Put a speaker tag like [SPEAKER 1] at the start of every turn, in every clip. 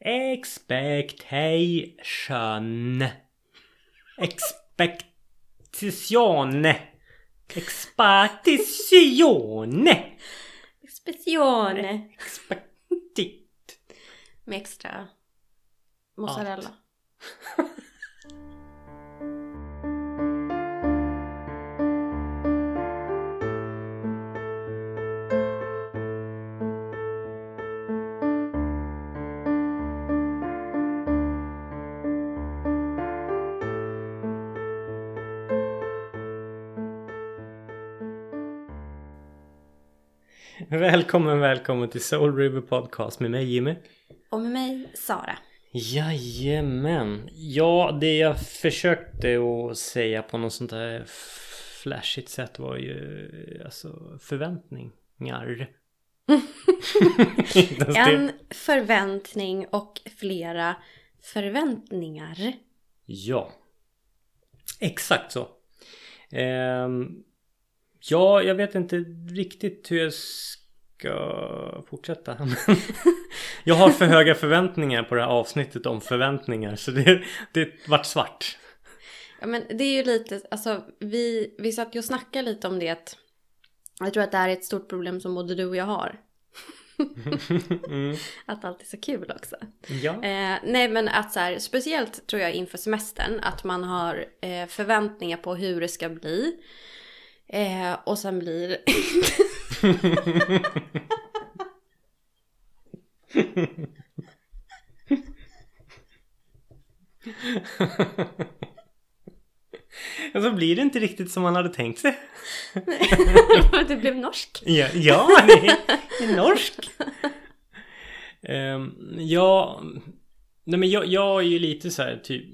[SPEAKER 1] Expectation. Expectation. Expectation.
[SPEAKER 2] Specione.
[SPEAKER 1] Expectit.
[SPEAKER 2] Med extra mozzarella.
[SPEAKER 1] Välkommen, välkommen till Soul River Podcast med mig Jimmy.
[SPEAKER 2] Och med mig Sara.
[SPEAKER 1] Jajamän. Ja, det jag försökte att säga på något sånt där flashigt sätt var ju alltså förväntningar.
[SPEAKER 2] En förväntning och flera förväntningar.
[SPEAKER 1] Ja. Exakt så. Ehm, ja, jag vet inte riktigt hur jag ska fortsätta. Jag har för höga förväntningar på det här avsnittet om förväntningar. Så det, det vart svart.
[SPEAKER 2] Ja men det är ju lite, alltså vi, vi satt ju och snackade lite om det jag tror att det här är ett stort problem som både du och jag har.
[SPEAKER 1] Mm.
[SPEAKER 2] Att allt är så kul också.
[SPEAKER 1] Ja.
[SPEAKER 2] Eh, nej men att så här, speciellt tror jag inför semestern att man har eh, förväntningar på hur det ska bli. Eh, och sen blir
[SPEAKER 1] Och så blir det inte riktigt som man hade tänkt sig.
[SPEAKER 2] det blev norsk.
[SPEAKER 1] Ja, ja det är, är norsk. Ehm, ja, nej men jag, jag är ju lite så här typ.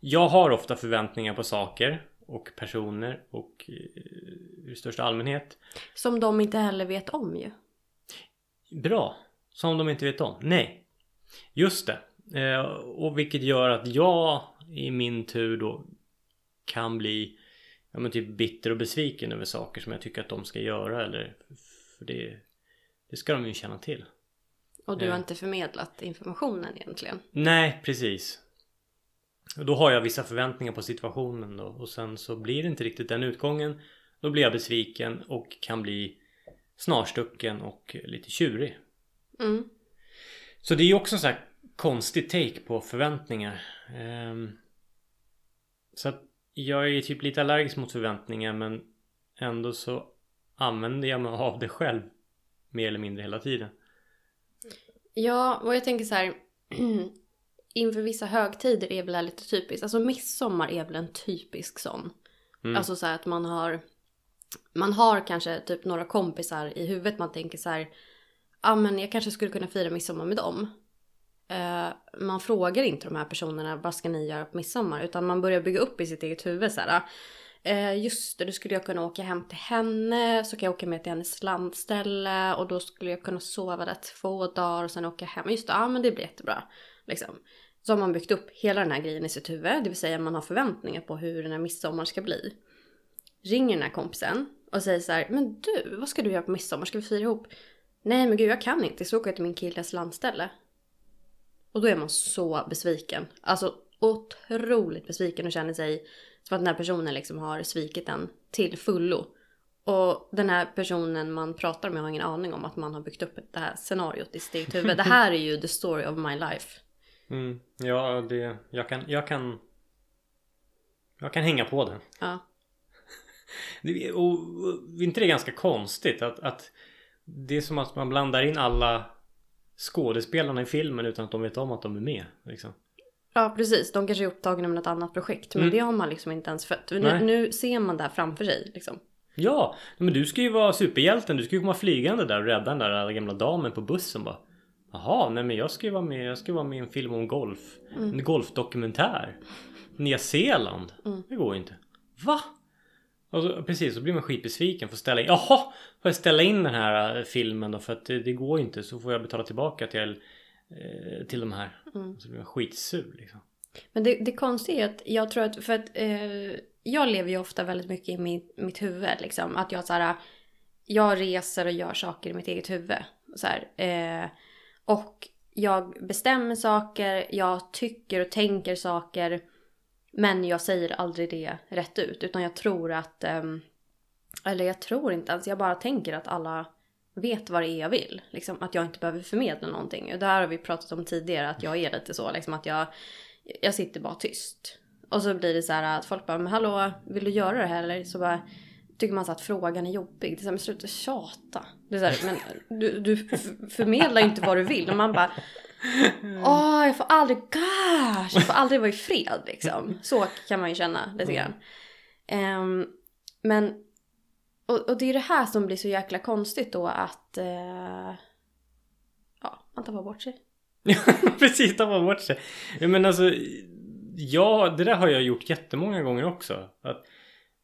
[SPEAKER 1] Jag har ofta förväntningar på saker och personer och eh, i största allmänhet.
[SPEAKER 2] Som de inte heller vet om ju.
[SPEAKER 1] Bra. Som de inte vet om. Nej. Just det. Eh, och vilket gör att jag i min tur då kan bli ja, men typ bitter och besviken över saker som jag tycker att de ska göra eller för det, det ska de ju känna till.
[SPEAKER 2] Och du har inte förmedlat informationen egentligen.
[SPEAKER 1] Nej, precis. Då har jag vissa förväntningar på situationen då och sen så blir det inte riktigt den utgången. Då blir jag besviken och kan bli snarstucken och lite tjurig.
[SPEAKER 2] Mm.
[SPEAKER 1] Så det är ju också en sån här konstig take på förväntningar. Ehm, så att jag är typ lite allergisk mot förväntningar men ändå så använder jag mig av det själv mer eller mindre hela tiden.
[SPEAKER 2] Ja, och jag tänker så här. inför vissa högtider är väl det lite typiskt. Alltså midsommar är väl en typisk sån.
[SPEAKER 1] Mm.
[SPEAKER 2] Alltså så att man har. Man har kanske typ några kompisar i huvudet. Man tänker så här. Ja men jag kanske skulle kunna fira midsommar med dem. Eh, man frågar inte de här personerna vad ska ni göra på midsommar. Utan man börjar bygga upp i sitt eget huvud så här. Eh, just det, då skulle jag kunna åka hem till henne. Så kan jag åka med till hennes landställe. Och då skulle jag kunna sova där två dagar och sen åka hem. Just det, ja men det blir jättebra. Liksom. Så har man byggt upp hela den här grejen i sitt huvud. Det vill säga man har förväntningar på hur den här midsommar ska bli. Ringer den här kompisen och säger så här. Men du, vad ska du göra på midsommar? Ska vi fira ihop? Nej men gud jag kan inte. Så åker jag till min killes landställe. Och då är man så besviken. Alltså otroligt besviken och känner sig som att den här personen liksom har svikit en till fullo. Och den här personen man pratar med har ingen aning om att man har byggt upp det här scenariot i sitt huvud. Det här är ju the story of my life.
[SPEAKER 1] Mm, ja, det, jag kan, jag kan Jag kan hänga på den.
[SPEAKER 2] Ja.
[SPEAKER 1] Det, och, och, är inte det ganska konstigt att, att Det är som att man blandar in alla Skådespelarna i filmen utan att de vet om att de är med liksom.
[SPEAKER 2] Ja precis, de kanske är upptagna med något annat projekt. Men
[SPEAKER 1] Mm.
[SPEAKER 2] det har man liksom inte ens fött. Nu, nu ser man det här framför sig liksom.
[SPEAKER 1] Ja, men du ska ju vara superhjälten. Du ska ju komma flygande där och rädda den där gamla damen på bussen bara. Jaha, nej men jag ska ju vara med. Jag ska vara med i en film om golf. En golfdokumentär. Nya Zeeland. Det går ju inte. Va? Och så, precis, så blir man skitbesviken. Får ställa in. Jaha! Får jag ställa in den här eh, filmen då? För att det, det går ju inte. Så får jag betala tillbaka till, eh, till de här. Så blir man skitsur liksom.
[SPEAKER 2] Men det, det konstiga är att jag tror att, för att eh, jag lever ju ofta väldigt mycket i mitt, mitt huvud liksom. Att jag så här, jag reser och gör saker i mitt eget huvud. Så här, eh, och jag bestämmer saker, jag tycker och tänker saker. Men jag säger aldrig det rätt ut. Utan jag tror att... Ehm, eller jag tror inte ens, jag bara tänker att alla vet vad det är jag vill. Liksom att jag inte behöver förmedla någonting. Och det här har vi pratat om tidigare, att jag är lite så. Liksom att jag, jag sitter bara tyst. Och så blir det så här att folk bara, men hallå, vill du göra det här eller? Så bara tycker man så att frågan är jobbig. Det är så här, men sluta tjata. Det är så här, men du, du förmedlar ju inte vad du vill. Och man bara, åh jag får aldrig, gosh, jag får aldrig vara i fred liksom. Så kan man ju känna lite grann. Um, men, och, och det är det här som blir så jäkla konstigt då att, uh, ja, man tappar bort sig.
[SPEAKER 1] Precis, tappar bort sig. Ja, men alltså, ja, det där har jag gjort jättemånga gånger också. Att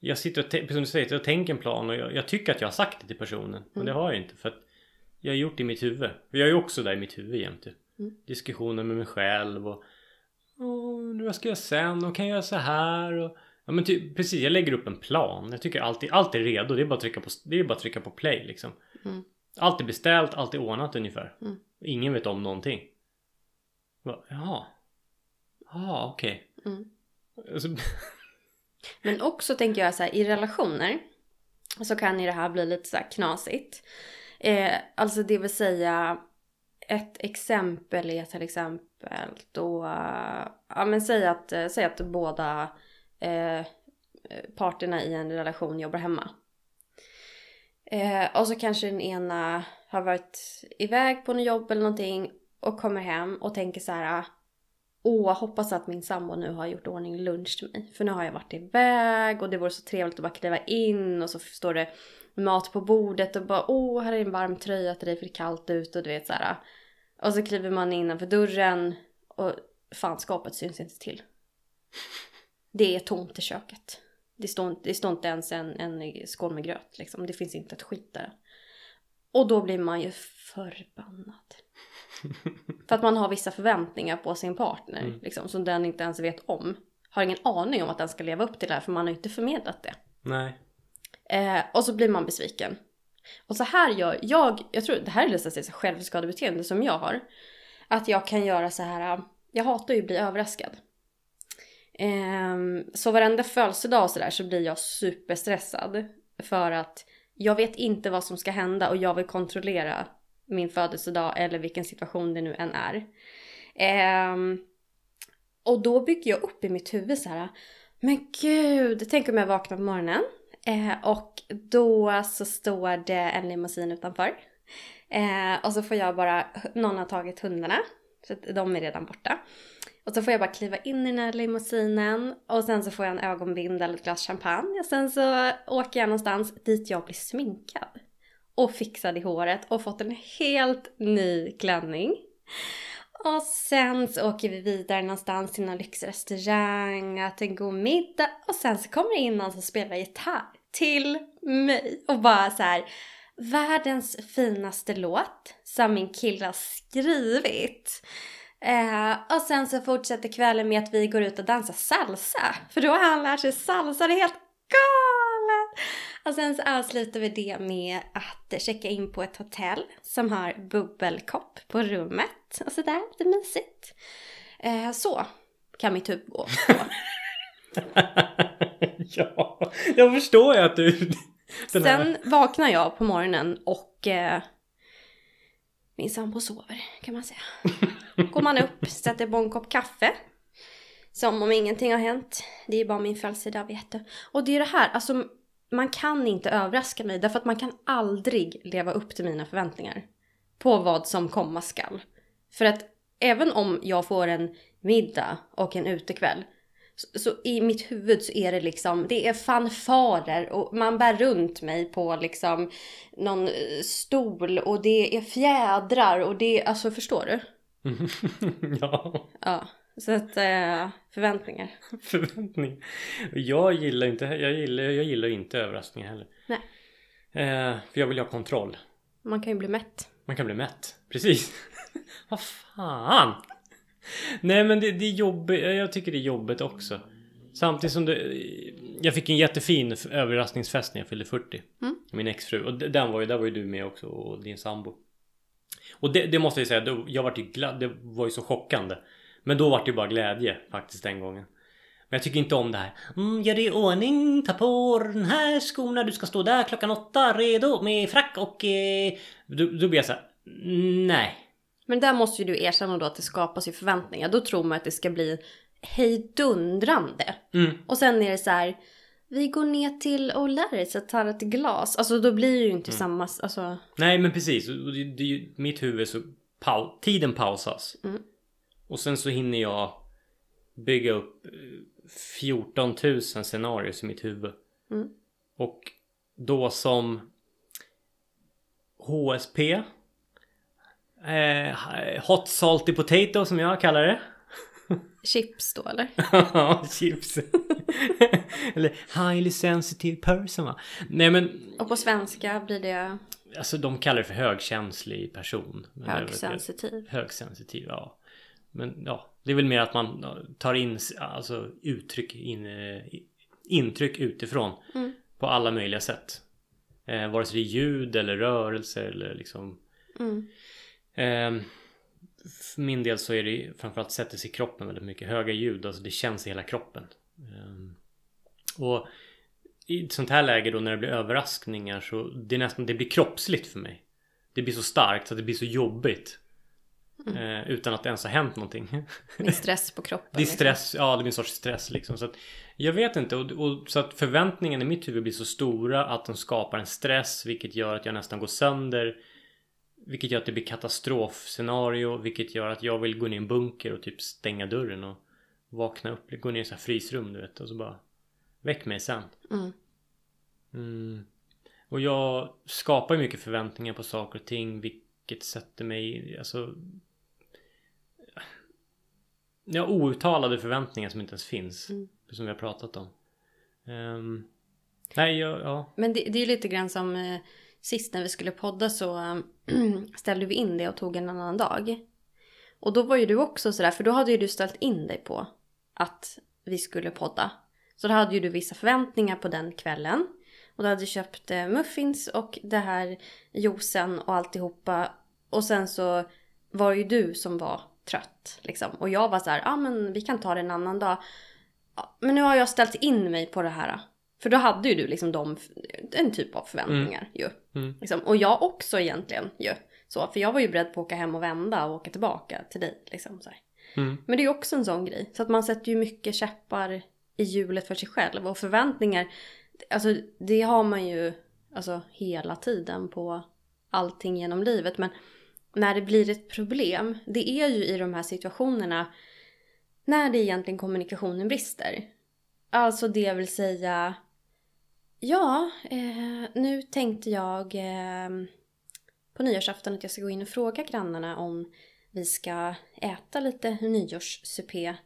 [SPEAKER 1] jag sitter och, som du säger, jag tänker en plan och jag, jag tycker att jag har sagt det till personen. Och det har jag inte för att jag har gjort det i mitt huvud. Och jag är ju också där i mitt huvud jämt.
[SPEAKER 2] Mm.
[SPEAKER 1] Diskussioner med mig själv och Åh, vad ska jag sen och kan jag göra så här och Ja men typ, precis, jag lägger upp en plan. Jag tycker alltid, allt är redo. Det är bara att trycka på, det är bara att trycka på play liksom.
[SPEAKER 2] Mm.
[SPEAKER 1] Allt är beställt, allt är ordnat ungefär.
[SPEAKER 2] Mm.
[SPEAKER 1] Ingen vet om någonting. Va, Jaha. Ja, okej.
[SPEAKER 2] Mm.
[SPEAKER 1] Alltså,
[SPEAKER 2] Men också tänker jag så här, i relationer så kan ju det här bli lite så här knasigt. Eh, alltså det vill säga ett exempel är till exempel då, ja men säg att, eh, säg att båda eh, parterna i en relation jobbar hemma. Eh, och så kanske den ena har varit iväg på något jobb eller någonting och kommer hem och tänker så här ah, Åh, hoppas att min sambo nu har gjort ordning lunch till mig. För nu har jag varit iväg och det vore så trevligt att bara kliva in och så står det mat på bordet och bara åh, här är en varm tröja till dig för det är kallt ute och du vet så här. Och så kliver man innanför dörren och fanskapet syns inte till. Det är tomt i köket. Det står, inte- det står inte ens en, en skål med gröt liksom. Det finns inte ett skit där. Och då blir man ju förbannad. För att man har vissa förväntningar på sin partner.
[SPEAKER 1] Mm.
[SPEAKER 2] Liksom, som den inte ens vet om. Har ingen aning om att den ska leva upp till det här för man har inte förmedlat det.
[SPEAKER 1] nej.
[SPEAKER 2] Eh, och så blir man besviken. Och så här gör jag, jag tror det här är nästan ett självskadebeteende som jag har. Att jag kan göra så här, jag hatar ju att bli överraskad. Ehm, så varenda födelsedag och sådär så blir jag superstressad. För att jag vet inte vad som ska hända och jag vill kontrollera min födelsedag eller vilken situation det nu än är. Eh, och då bygger jag upp i mitt huvud så här. Men gud, tänk om jag vaknar på morgonen eh, och då så står det en limousin utanför. Eh, och så får jag bara, någon har tagit hundarna, så att de är redan borta. Och så får jag bara kliva in i den här limousinen och sen så får jag en ögonbindel och ett glas champagne. Och sen så åker jag någonstans dit jag blir sminkad. Och fixad i håret och fått en helt ny klänning. Och sen så åker vi vidare någonstans till någon lyxrestaurang, äter en god middag och sen så kommer det in någon som spelar gitarr till mig och bara så här världens finaste låt som min kille har skrivit. Eh, och sen så fortsätter kvällen med att vi går ut och dansar salsa. För då har han lärt sig salsa, det är helt galet! Och sen så avslutar vi det med att checka in på ett hotell som har bubbelkopp på rummet. Och sådär, lite mysigt. Eh, så kan mitt huvud gå.
[SPEAKER 1] ja, jag förstår ju att du... Den här...
[SPEAKER 2] Sen vaknar jag på morgonen och eh, min sambo sover kan man säga. Går man upp, sätter på en kopp kaffe. Som om ingenting har hänt. Det är bara min födelsedag vet du. Och det är det här, alltså man kan inte överraska mig därför att man kan aldrig leva upp till mina förväntningar. På vad som komma skall. För att även om jag får en middag och en utekväll så, så i mitt huvud så är det liksom, det är fanfarer och man bär runt mig på liksom någon eh, stol och det är fjädrar och det alltså förstår du?
[SPEAKER 1] ja,
[SPEAKER 2] Ja, så att eh, förväntningar.
[SPEAKER 1] förväntning. Jag gillar inte, jag gillar, jag gillar inte överraskningar heller.
[SPEAKER 2] Nej.
[SPEAKER 1] Eh, för jag vill ha kontroll.
[SPEAKER 2] Man kan ju bli mätt.
[SPEAKER 1] Man kan bli mätt. Precis. Vad fan. Nej men det, det är jobbigt. Jag tycker det är jobbigt också. Samtidigt som det... Jag fick en jättefin överraskningsfest när jag fyllde 40.
[SPEAKER 2] Mm.
[SPEAKER 1] Min exfru. Och den var ju, där var ju du med också och din sambo. Och det, det måste jag säga, jag var ju glad, det var ju så chockande. Men då var det ju bara glädje faktiskt den gången. Men jag tycker inte om det här. Mm, gör dig i ordning, ta på den här skorna, du ska stå där klockan åtta redo med frack och... Eh... Då, då blir jag så här, nej.
[SPEAKER 2] Men där måste ju du erkänna då att det skapas ju förväntningar. Då tror man att det ska bli hejdundrande.
[SPEAKER 1] Mm.
[SPEAKER 2] Och sen är det så här. Vi går ner till O'Larrys och tar ett glas. Alltså då blir det ju inte samma, alltså.
[SPEAKER 1] Nej men precis. Och ju- mitt huvud så... Pau, tiden pausas.
[SPEAKER 2] Mm.
[SPEAKER 1] Och sen så hinner jag bygga upp eh, 14 000 scenarier i mitt huvud.
[SPEAKER 2] Mm.
[SPEAKER 1] Och då som HSP eh, Hot Salty Potato som jag kallar det.
[SPEAKER 2] Chips då eller?
[SPEAKER 1] Chips. Eller Highly Sensitive Person va? Nej men
[SPEAKER 2] Och på svenska blir det
[SPEAKER 1] Alltså de kallar det för högkänslig person. Väl-
[SPEAKER 2] högsensitiv.
[SPEAKER 1] Högsensitiv, ja. Men ja, det är väl mer att man tar in alltså, uttryck, in, eh, intryck utifrån.
[SPEAKER 2] Mm.
[SPEAKER 1] På alla möjliga sätt. Eh, vare sig det är ljud eller rörelser eller liksom.
[SPEAKER 2] Mm.
[SPEAKER 1] Eh, för min del så är det framförallt sätter sig i kroppen väldigt mycket. Höga ljud, alltså det känns i hela kroppen. Eh, och i ett sånt här läge då när det blir överraskningar så det är nästan, det blir kroppsligt för mig. Det blir så starkt så att det blir så jobbigt. Eh, utan att det ens har hänt någonting.
[SPEAKER 2] Det är stress på kroppen.
[SPEAKER 1] Det är
[SPEAKER 2] liksom.
[SPEAKER 1] stress, ja det blir en sorts stress liksom. Så att, jag vet inte och, och så att förväntningarna i mitt huvud blir så stora att de skapar en stress vilket gör att jag nästan går sönder. Vilket gör att det blir katastrofscenario vilket gör att jag vill gå ner i en bunker och typ stänga dörren och vakna upp, gå ner i här frysrum du vet och så bara väck mig sen.
[SPEAKER 2] Mm.
[SPEAKER 1] Mm. Och jag skapar mycket förväntningar på saker och ting vilket sätter mig alltså Ja, outtalade förväntningar som inte ens finns.
[SPEAKER 2] Mm.
[SPEAKER 1] Som vi har pratat om. Ehm, nej, jag, ja.
[SPEAKER 2] Men det, det är ju lite grann som eh, sist när vi skulle podda så ställde vi in det och tog en annan dag. Och då var ju du också sådär, för då hade ju du ställt in dig på att vi skulle podda. Så då hade ju du vissa förväntningar på den kvällen. Och du hade köpt eh, muffins och det här juicen och alltihopa. Och sen så var det ju du som var trött liksom. Och jag var så här, ja ah, men vi kan ta det en annan dag. Ja, men nu har jag ställt in mig på det här. För då hade ju du liksom de, en typ av förväntningar ju.
[SPEAKER 1] Mm.
[SPEAKER 2] Liksom. Och jag också egentligen ju. Så, för jag var ju beredd på att åka hem och vända och åka tillbaka till dig. Liksom, så.
[SPEAKER 1] Mm.
[SPEAKER 2] Men det är ju också en sån grej. Så att man sätter ju mycket käppar i hjulet för sig själv. Och förväntningar, alltså det har man ju alltså, hela tiden på allting genom livet. Men när det blir ett problem, det är ju i de här situationerna när det egentligen kommunikationen brister. Alltså det vill säga, ja, eh, nu tänkte jag eh, på nyårsafton att jag ska gå in och fråga grannarna om vi ska äta lite nyårssupé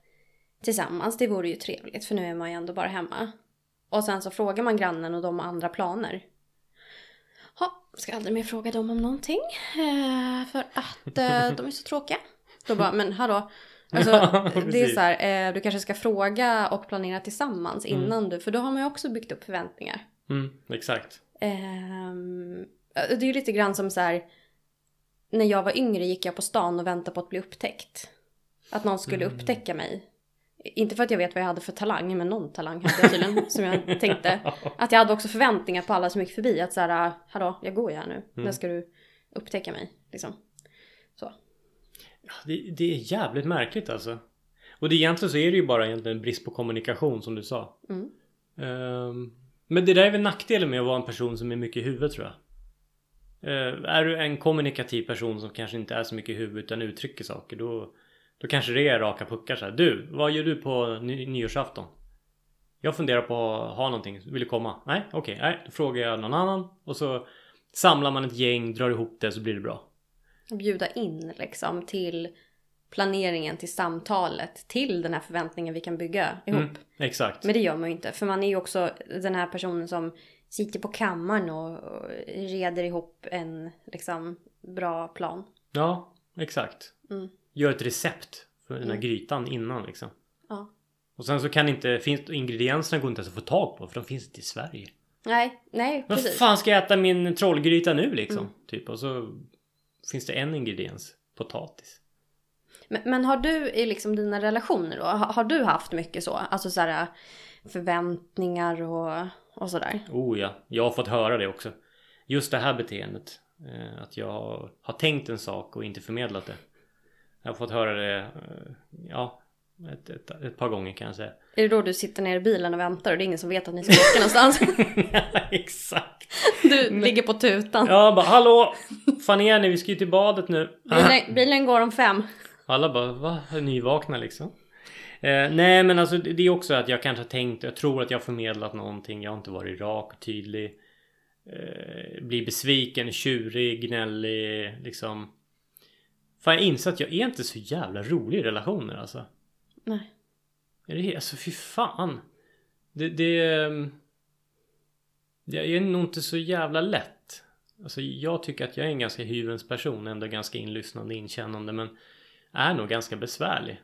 [SPEAKER 2] tillsammans. Det vore ju trevligt för nu är man ju ändå bara hemma. Och sen så frågar man grannen och de har andra planer. Ska aldrig mer fråga dem om någonting. Eh, för att eh, de är så tråkiga. Då bara, men hallå. Alltså,
[SPEAKER 1] Ja,
[SPEAKER 2] det är så här, eh, du kanske ska fråga och planera tillsammans innan du, för då har man ju också byggt upp förväntningar.
[SPEAKER 1] Mm, exakt.
[SPEAKER 2] Ehm, det är ju lite grann som så här. När jag var yngre gick jag på stan och väntade på att bli upptäckt. Att någon skulle
[SPEAKER 1] Mm.
[SPEAKER 2] upptäcka mig. Inte för att jag vet vad jag hade för talang, men någon talang hade jag tydligen som jag tänkte. Att jag hade också förväntningar på alla som gick förbi. Att så här, hallå, jag går ju här nu.
[SPEAKER 1] Mm.
[SPEAKER 2] När ska du upptäcka mig? Liksom. Så.
[SPEAKER 1] Det, det är jävligt märkligt alltså. Och det, egentligen så är det ju bara egentligen en brist på kommunikation som du sa.
[SPEAKER 2] Mm.
[SPEAKER 1] Ehm, men det där är väl nackdelen med att vara en person som är mycket i huvudet tror jag. Ehm, är du en kommunikativ person som kanske inte är så mycket i huvudet utan uttrycker saker då, då kanske det är raka puckar så här. Du, vad gör du på ny- nyårsafton? Jag funderar på att ha någonting, vill du komma? Nej, okej, nej, då frågar jag någon annan och så samlar man ett gäng, drar ihop det så blir det bra.
[SPEAKER 2] Bjuda in liksom till planeringen, till samtalet, till den här förväntningen vi kan bygga ihop.
[SPEAKER 1] Mm, exakt.
[SPEAKER 2] Men det gör man ju inte. För man är ju också den här personen som sitter på kammaren och och reder ihop en liksom bra plan.
[SPEAKER 1] Ja, exakt.
[SPEAKER 2] Mm.
[SPEAKER 1] Gör ett recept för den här
[SPEAKER 2] Mm.
[SPEAKER 1] grytan innan liksom.
[SPEAKER 2] Ja.
[SPEAKER 1] Och sen så kan inte, finns, ingredienserna går inte ens att få tag på för de finns inte i Sverige.
[SPEAKER 2] Nej, nej
[SPEAKER 1] Vad
[SPEAKER 2] precis.
[SPEAKER 1] fan ska jag äta min trollgryta nu liksom?
[SPEAKER 2] Mm.
[SPEAKER 1] Typ och så finns det en ingrediens. Potatis.
[SPEAKER 2] Men, men har du i liksom dina relationer då, har, har du haft mycket så? Alltså så här förväntningar och, och sådär?
[SPEAKER 1] Oh ja, jag har fått höra det också. Just det här beteendet. Eh, att jag har tänkt en sak och inte förmedlat det. Jag har fått höra det, eh, ja, ett, ett, ett par gånger kan jag säga.
[SPEAKER 2] Är det då du sitter ner i bilen och väntar och det är ingen som vet att ni ska åka någonstans?
[SPEAKER 1] ja, exakt.
[SPEAKER 2] Du ligger på tutan.
[SPEAKER 1] Ja, bara hallå! Fan är ni? Vi ska ju till badet nu.
[SPEAKER 2] Bilen, bilen går om fem.
[SPEAKER 1] Alla bara va? Nyvakna liksom? Eh, nej men alltså det är också att jag kanske har tänkt, jag tror att jag har förmedlat någonting. Jag har inte varit rak och tydlig. Eh, blir besviken, tjurig, gnällig liksom. Fan jag inser att jag är inte så jävla rolig i relationer alltså.
[SPEAKER 2] Nej.
[SPEAKER 1] Är det alltså fy fan. Det, det... Jag är nog inte så jävla lätt. Alltså jag tycker att jag är en ganska hyvens person. Ändå ganska inlyssnande, inkännande. Men är nog ganska besvärlig.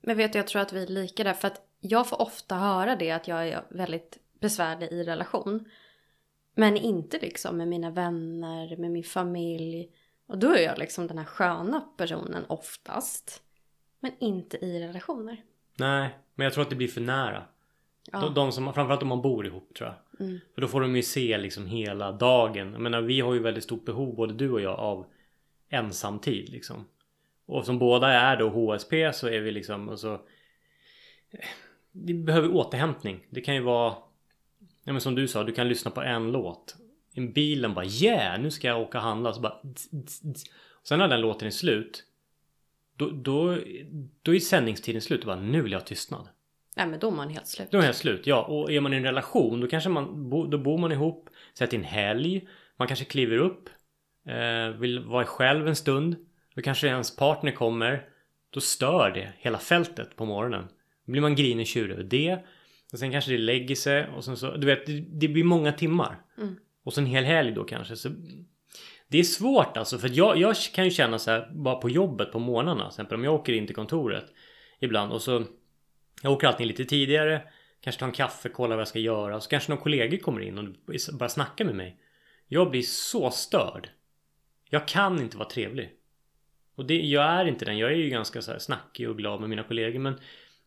[SPEAKER 2] Men vet du, jag tror att vi är lika där. För att jag får ofta höra det att jag är väldigt besvärlig i relation. Men inte liksom med mina vänner, med min familj. Och då är jag liksom den här sköna personen oftast. Men inte i relationer.
[SPEAKER 1] Nej, men jag tror att det blir för nära.
[SPEAKER 2] Ja.
[SPEAKER 1] De, de som, framförallt om man bor ihop tror jag.
[SPEAKER 2] Mm.
[SPEAKER 1] För då får de ju se liksom hela dagen. Jag menar vi har ju väldigt stort behov både du och jag av ensamtid liksom. Och som båda är då HSP så är vi liksom alltså Vi behöver återhämtning. Det kan ju vara Ja men som du sa, du kan lyssna på en låt. Bilen bara yeah, nu ska jag åka och handla. Så bara, Sen när den låten är slut då, då, då är sändningstiden slut och bara nu vill jag ha tystnad.
[SPEAKER 2] Nej men då är man helt slut.
[SPEAKER 1] Då är man helt slut, ja. Och är man i en relation då kanske man, då bor man ihop. Sätter en helg. Man kanske kliver upp. Eh, vill vara själv en stund. Då kanske ens partner kommer. Då stör det hela fältet på morgonen. Då blir man grinig tjurig över det. Och sen kanske det lägger sig och sen så, du vet, det, det blir många timmar.
[SPEAKER 2] Mm.
[SPEAKER 1] Och så en hel helg då kanske. Så det är svårt alltså för jag, jag kan ju känna så här bara på jobbet på morgnarna. Till exempel om jag åker in till kontoret ibland och så jag åker alltid lite tidigare. Kanske tar en kaffe, kollar vad jag ska göra. Så kanske någon kollega kommer in och bara snackar med mig. Jag blir så störd. Jag kan inte vara trevlig. Och det, jag är inte den. Jag är ju ganska så här snackig och glad med mina kollegor. Men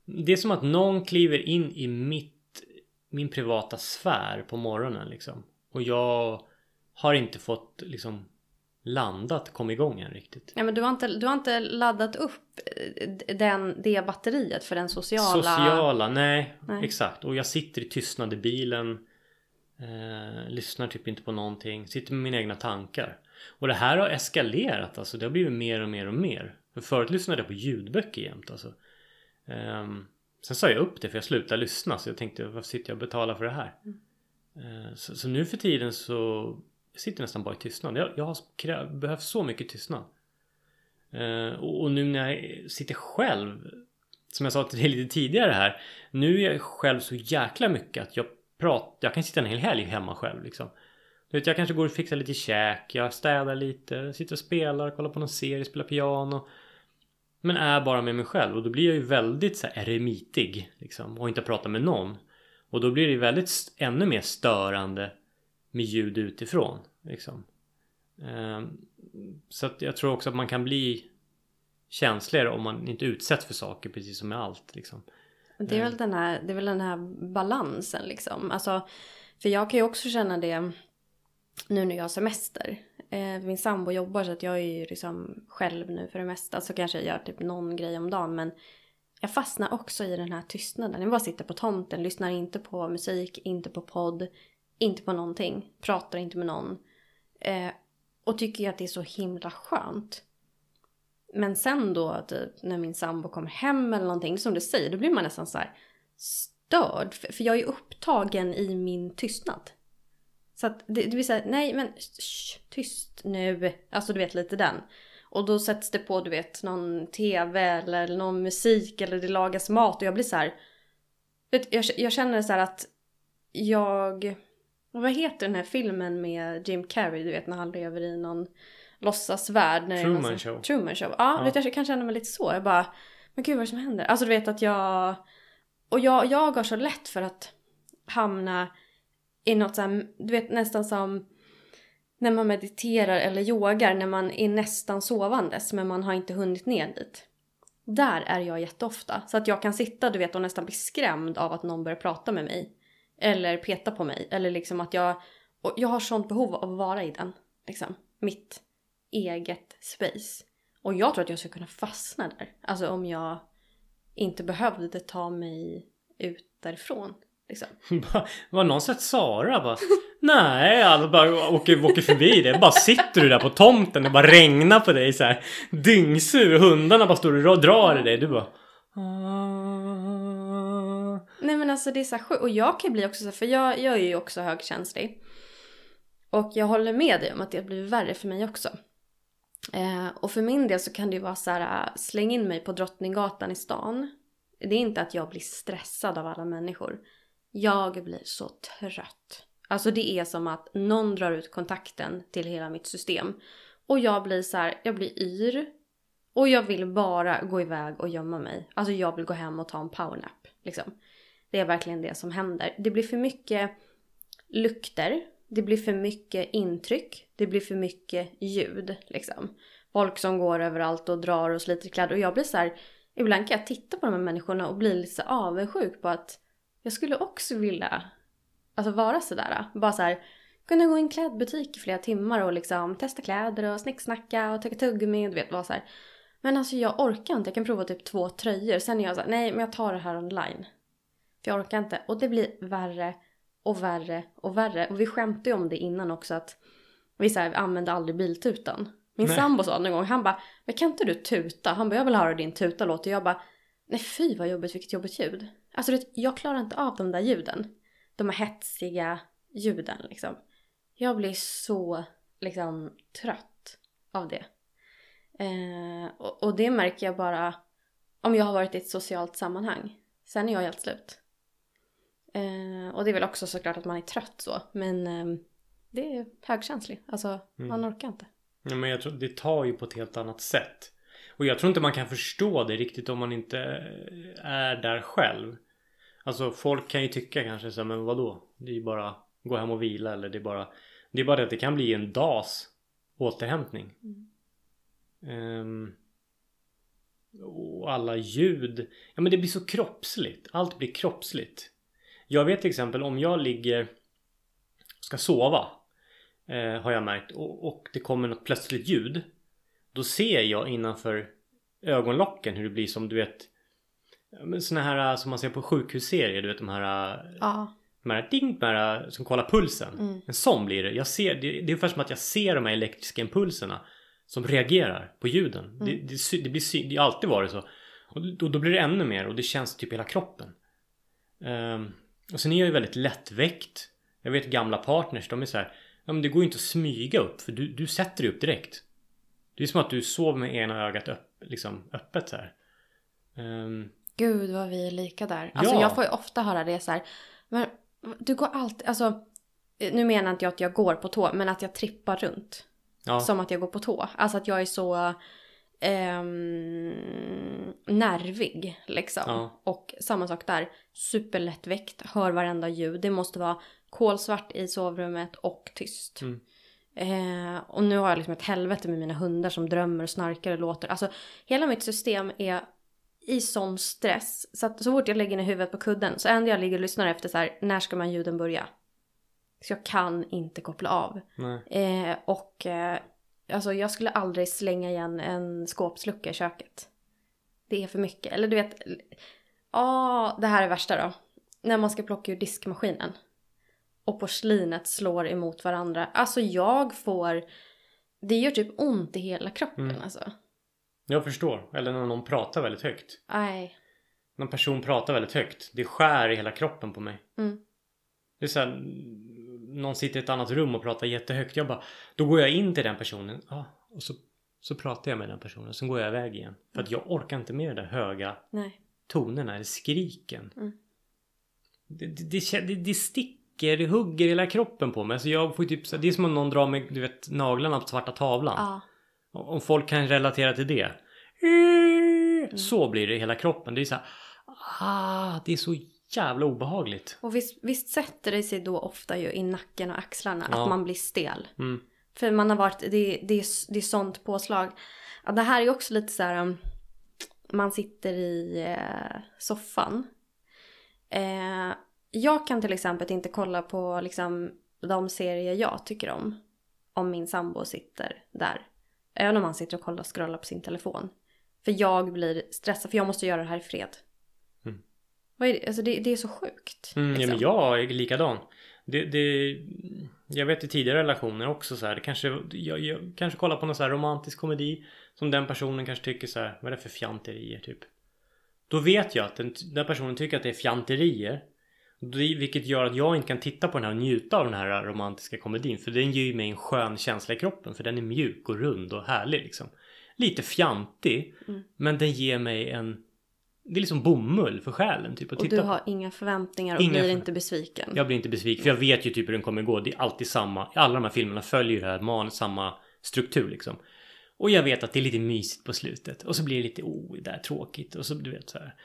[SPEAKER 1] det är som att någon kliver in i mitt, min privata sfär på morgonen liksom. Och jag har inte fått liksom landat, kom igång än riktigt.
[SPEAKER 2] Ja men du har inte, du har inte laddat upp eh, den, det batteriet för den sociala...
[SPEAKER 1] Sociala, nej,
[SPEAKER 2] Nej.
[SPEAKER 1] Exakt. Och jag sitter i tystnad i bilen. Eh, lyssnar typ inte på någonting. Sitter med mina egna tankar. Och det här har eskalerat alltså. Det har blivit mer och mer och mer. För förut lyssnade jag på ljudböcker jämt alltså. Ehm, sen sa jag upp det för jag slutade lyssna. Så jag tänkte varför sitter jag och betalar för det här? Eh, Eh, så, så nu för tiden så sitter jag nästan bara i tystnad. Jag, jag har behövt så mycket tystnad. Eh, och, och nu när jag sitter själv som jag sa till dig lite tidigare här. Nu är jag själv så jäkla mycket att jag pratar. Jag kan sitta en hel helg hemma själv liksom. Du vet, jag kanske går och fixar lite käk. Jag städar lite. Sitter och spelar. Kollar på någon serie. Spelar piano. Men är bara med mig själv. Och då blir jag ju väldigt så här eremitig. Liksom. Och inte pratar med någon. Och då blir det väldigt ännu mer störande med ljud utifrån. Liksom. Ehm, så jag tror också att man kan bli känsligare om man inte utsätts för saker precis som med allt. Liksom.
[SPEAKER 2] Det är väl den här, det är väl den här balansen liksom. Alltså, för jag kan ju också känna det nu när jag har semester. Eh, min sambo jobbar så att jag är ju liksom själv nu för det mesta. Så kanske jag gör typ någon grej om dagen. Men jag fastnar också i den här tystnaden. Jag bara sitter på tomten, lyssnar inte på musik, inte på podd, inte på någonting. Pratar inte med någon. Eh, och tycker ju att det är så himla skönt. Men sen då typ, när min sambo kommer hem eller någonting, som du säger, då blir man nästan så här störd. För, för jag är upptagen i min tystnad. Så att det, det blir såhär, nej men sh, tyst nu. Alltså du vet lite den. Och då sätts det på du vet någon tv eller någon musik eller det lagas mat och jag blir så här. Vet, jag, jag känner så här att jag... Vad heter den här filmen med Jim Carrey? Du vet när han lever i någon låtsasvärld. när
[SPEAKER 1] Truman
[SPEAKER 2] någon-
[SPEAKER 1] Show.
[SPEAKER 2] Truman Show. Ja,
[SPEAKER 1] Ja.
[SPEAKER 2] Vet, jag kan känna mig lite så. Jag bara, men gud vad är det som händer? Alltså du vet att jag... Och jag, jag har så lätt för att hamna i något så här, du vet nästan som när man mediterar eller yogar när man är nästan sovandes men man har inte hunnit ner dit. Där är jag jätteofta. Så att jag kan sitta du vet och nästan bli skrämd av att någon börjar prata med mig. Eller peta på mig. Eller liksom att jag... Och jag har sånt behov av att vara i den. Liksom. Mitt eget space. Och jag tror att jag skulle kunna fastna där. Alltså om jag inte behövde ta mig ut därifrån. Liksom.
[SPEAKER 1] Var någon sett Sara? Bara, Nej, alla bara åker, åker förbi det. Bara sitter du där på tomten och bara regnar på dig så här. Dyngsur. Hundarna bara står och drar i dig. Du bara... "Ah."
[SPEAKER 2] Nej men alltså det är så här. Och jag kan ju bli också så här, för jag, jag är ju också högkänslig. Och jag håller med dig om att det blivit värre för mig också. Eh, och för min del så kan det ju vara så här, äh, släng in mig på Drottninggatan i stan. Det är inte att jag blir stressad av alla människor. Jag blir så trött. Alltså det är som att någon drar ut kontakten till hela mitt system. Och jag blir så här, jag blir yr. Och jag vill bara gå iväg och gömma mig. Alltså jag vill gå hem och ta en powernap. Liksom. Det är verkligen det som händer. Det blir för mycket lukter. Det blir för mycket intryck. Det blir för mycket ljud. Liksom. Folk som går överallt och drar och sliter kläder. Och jag blir så här, ibland kan jag titta på de här människorna och bli lite så avundsjuk på att jag skulle också vilja alltså vara sådär. Bara så här, kunna gå i en klädbutik i flera timmar och liksom testa kläder och snicksnacka och ta tuggummi och du vet vad så här. Men alltså jag orkar inte. Jag kan prova typ två tröjor. Sen är jag såhär, nej men jag tar det här online. För jag orkar inte. Och det blir värre och värre och värre. Och vi skämtade ju om det innan också att vi så här, använde aldrig biltutan. Min
[SPEAKER 1] Nej.
[SPEAKER 2] sambo sa någon gång, han bara, men kan inte du tuta? Han bara, jag vill höra din tuta-låt. Och jag bara, nej fy vad jobbigt, vilket jobbigt ljud. Alltså du vet, jag klarar inte av de där ljuden. De här hetsiga ljuden liksom. Jag blir så liksom trött av det. Eh, och, och det märker jag bara om jag har varit i ett socialt sammanhang. Sen är jag helt slut. Eh, och det är väl också såklart att man är trött så. Men eh, det är högkänslig. Alltså man orkar inte.
[SPEAKER 1] Ja, men jag tror det tar ju på ett helt annat sätt. Och jag tror inte man kan förstå det riktigt om man inte är där själv. Alltså folk kan ju tycka kanske så här, men vadå? Det är ju bara gå hem och vila eller det är bara Det är bara det att det kan bli en dags återhämtning. Ehm, och alla ljud. Ja men det blir så kroppsligt. Allt blir kroppsligt. Jag vet till exempel om jag ligger ska sova eh, har jag märkt och, och det kommer något plötsligt ljud. Då ser jag innanför ögonlocken hur det blir som du vet såna här äh, som man ser på sjukhusserier. Du vet de här, äh,
[SPEAKER 2] Ja.
[SPEAKER 1] de här ding, de här äh, som kollar pulsen.
[SPEAKER 2] Mm.
[SPEAKER 1] En sån blir det. Jag ser, det, det är ungefär som att jag ser de här elektriska impulserna som reagerar på ljuden. Det, det, sy- det, blir det har alltid varit så. Och då, då blir det ännu mer och det känns typ hela kroppen. Ehm, och sen är jag ju väldigt lättväckt. Jag vet gamla partners, de är så här. Ja men det går ju inte att smyga upp för du, du sätter dig upp direkt. Det är som att du sover med ena ögat upp, liksom, öppet så här. Ehm,
[SPEAKER 2] Gud vad vi är lika där. Alltså
[SPEAKER 1] Ja.
[SPEAKER 2] jag får ju ofta höra det så här. Men du går alltid, alltså. Nu menar inte jag att jag går på tå, men att jag trippar runt.
[SPEAKER 1] ja.
[SPEAKER 2] Som att jag går på tå. Alltså att jag är så ehm, nervig liksom.
[SPEAKER 1] Ja.
[SPEAKER 2] Och samma sak där. Superlättväckt, hör varenda ljud. Det måste vara kolsvart i sovrummet och tyst.
[SPEAKER 1] Mm.
[SPEAKER 2] Eh, och nu har jag liksom ett helvete med mina hundar som drömmer och snarkar och låter. Alltså hela mitt system är i sån stress. Så att så fort jag lägger ner huvudet på kudden så enda jag ligger och lyssnar efter så här, när ska man ljuden börja? Så jag kan inte koppla av. Eh, och eh, alltså jag skulle aldrig slänga igen en skåpslucka i köket. Det är för mycket. Eller du vet, ja det här är värsta då. När man ska plocka ur diskmaskinen. Och porslinet slår emot varandra. Alltså jag får, det gör typ ont i hela kroppen
[SPEAKER 1] Mm.
[SPEAKER 2] alltså.
[SPEAKER 1] Jag förstår. Eller när någon pratar väldigt högt.
[SPEAKER 2] Nej.
[SPEAKER 1] En person pratar väldigt högt. Det skär i hela kroppen på mig.
[SPEAKER 2] Mm.
[SPEAKER 1] Det är så här, någon sitter i ett annat rum och pratar jättehögt. Jag bara, då går jag in till den personen. Ja, och så, så pratar jag med den personen. Sen går jag iväg igen. För att jag orkar inte med de där höga
[SPEAKER 2] Nej.
[SPEAKER 1] tonerna eller skriken.
[SPEAKER 2] Mm.
[SPEAKER 1] Det, det, det, det, det sticker, det hugger hela kroppen på mig. Så jag får typ, det är som om någon drar med du vet, naglarna på svarta tavlan.
[SPEAKER 2] Ja.
[SPEAKER 1] Om folk kan relatera till det. Så blir det i hela kroppen. Det är så här, ah, det är så jävla obehagligt.
[SPEAKER 2] Och visst, visst sätter det sig då ofta ju i nacken och axlarna
[SPEAKER 1] Ja.
[SPEAKER 2] att man blir stel.
[SPEAKER 1] Mm.
[SPEAKER 2] För man har varit, det, det, är, det är sånt påslag. Ja, det här är också lite så här, um, man sitter i eh, soffan. Eh, jag kan till exempel inte kolla på liksom, de serier jag tycker om. Om min sambo sitter där. Även om han sitter och kollar och scrollar på sin telefon. För jag blir stressad, för jag måste göra det här i fred.
[SPEAKER 1] Mm.
[SPEAKER 2] Vad är det? Alltså det, det är så sjukt.
[SPEAKER 1] Mm, ja,
[SPEAKER 2] liksom.
[SPEAKER 1] men jag är likadan. Det, det, jag vet i tidigare relationer också så här, det kanske, jag, jag kanske kollar på någon så här romantisk komedi som den personen kanske tycker så här, vad är det för fjanterier typ? Då vet jag att den, den personen tycker att det är fjanterier. Vilket gör att jag inte kan titta på den här och njuta av den här romantiska komedin. För den ger mig en skön känsla i kroppen. För den är mjuk och rund och härlig liksom. Lite fjantig.
[SPEAKER 2] Mm.
[SPEAKER 1] Men den ger mig en... Det är liksom bomull för själen typ att
[SPEAKER 2] Och
[SPEAKER 1] titta
[SPEAKER 2] du
[SPEAKER 1] på.
[SPEAKER 2] har inga förväntningar och
[SPEAKER 1] Inga
[SPEAKER 2] blir inte besviken.
[SPEAKER 1] Jag blir inte besviken för jag vet ju typ hur den kommer gå. Det är alltid samma. Alla de här filmerna följer ju det här manus, samma struktur liksom. Och jag vet att det är lite mysigt på slutet. Och så blir det lite oh, det är tråkigt. Och så du vet så här.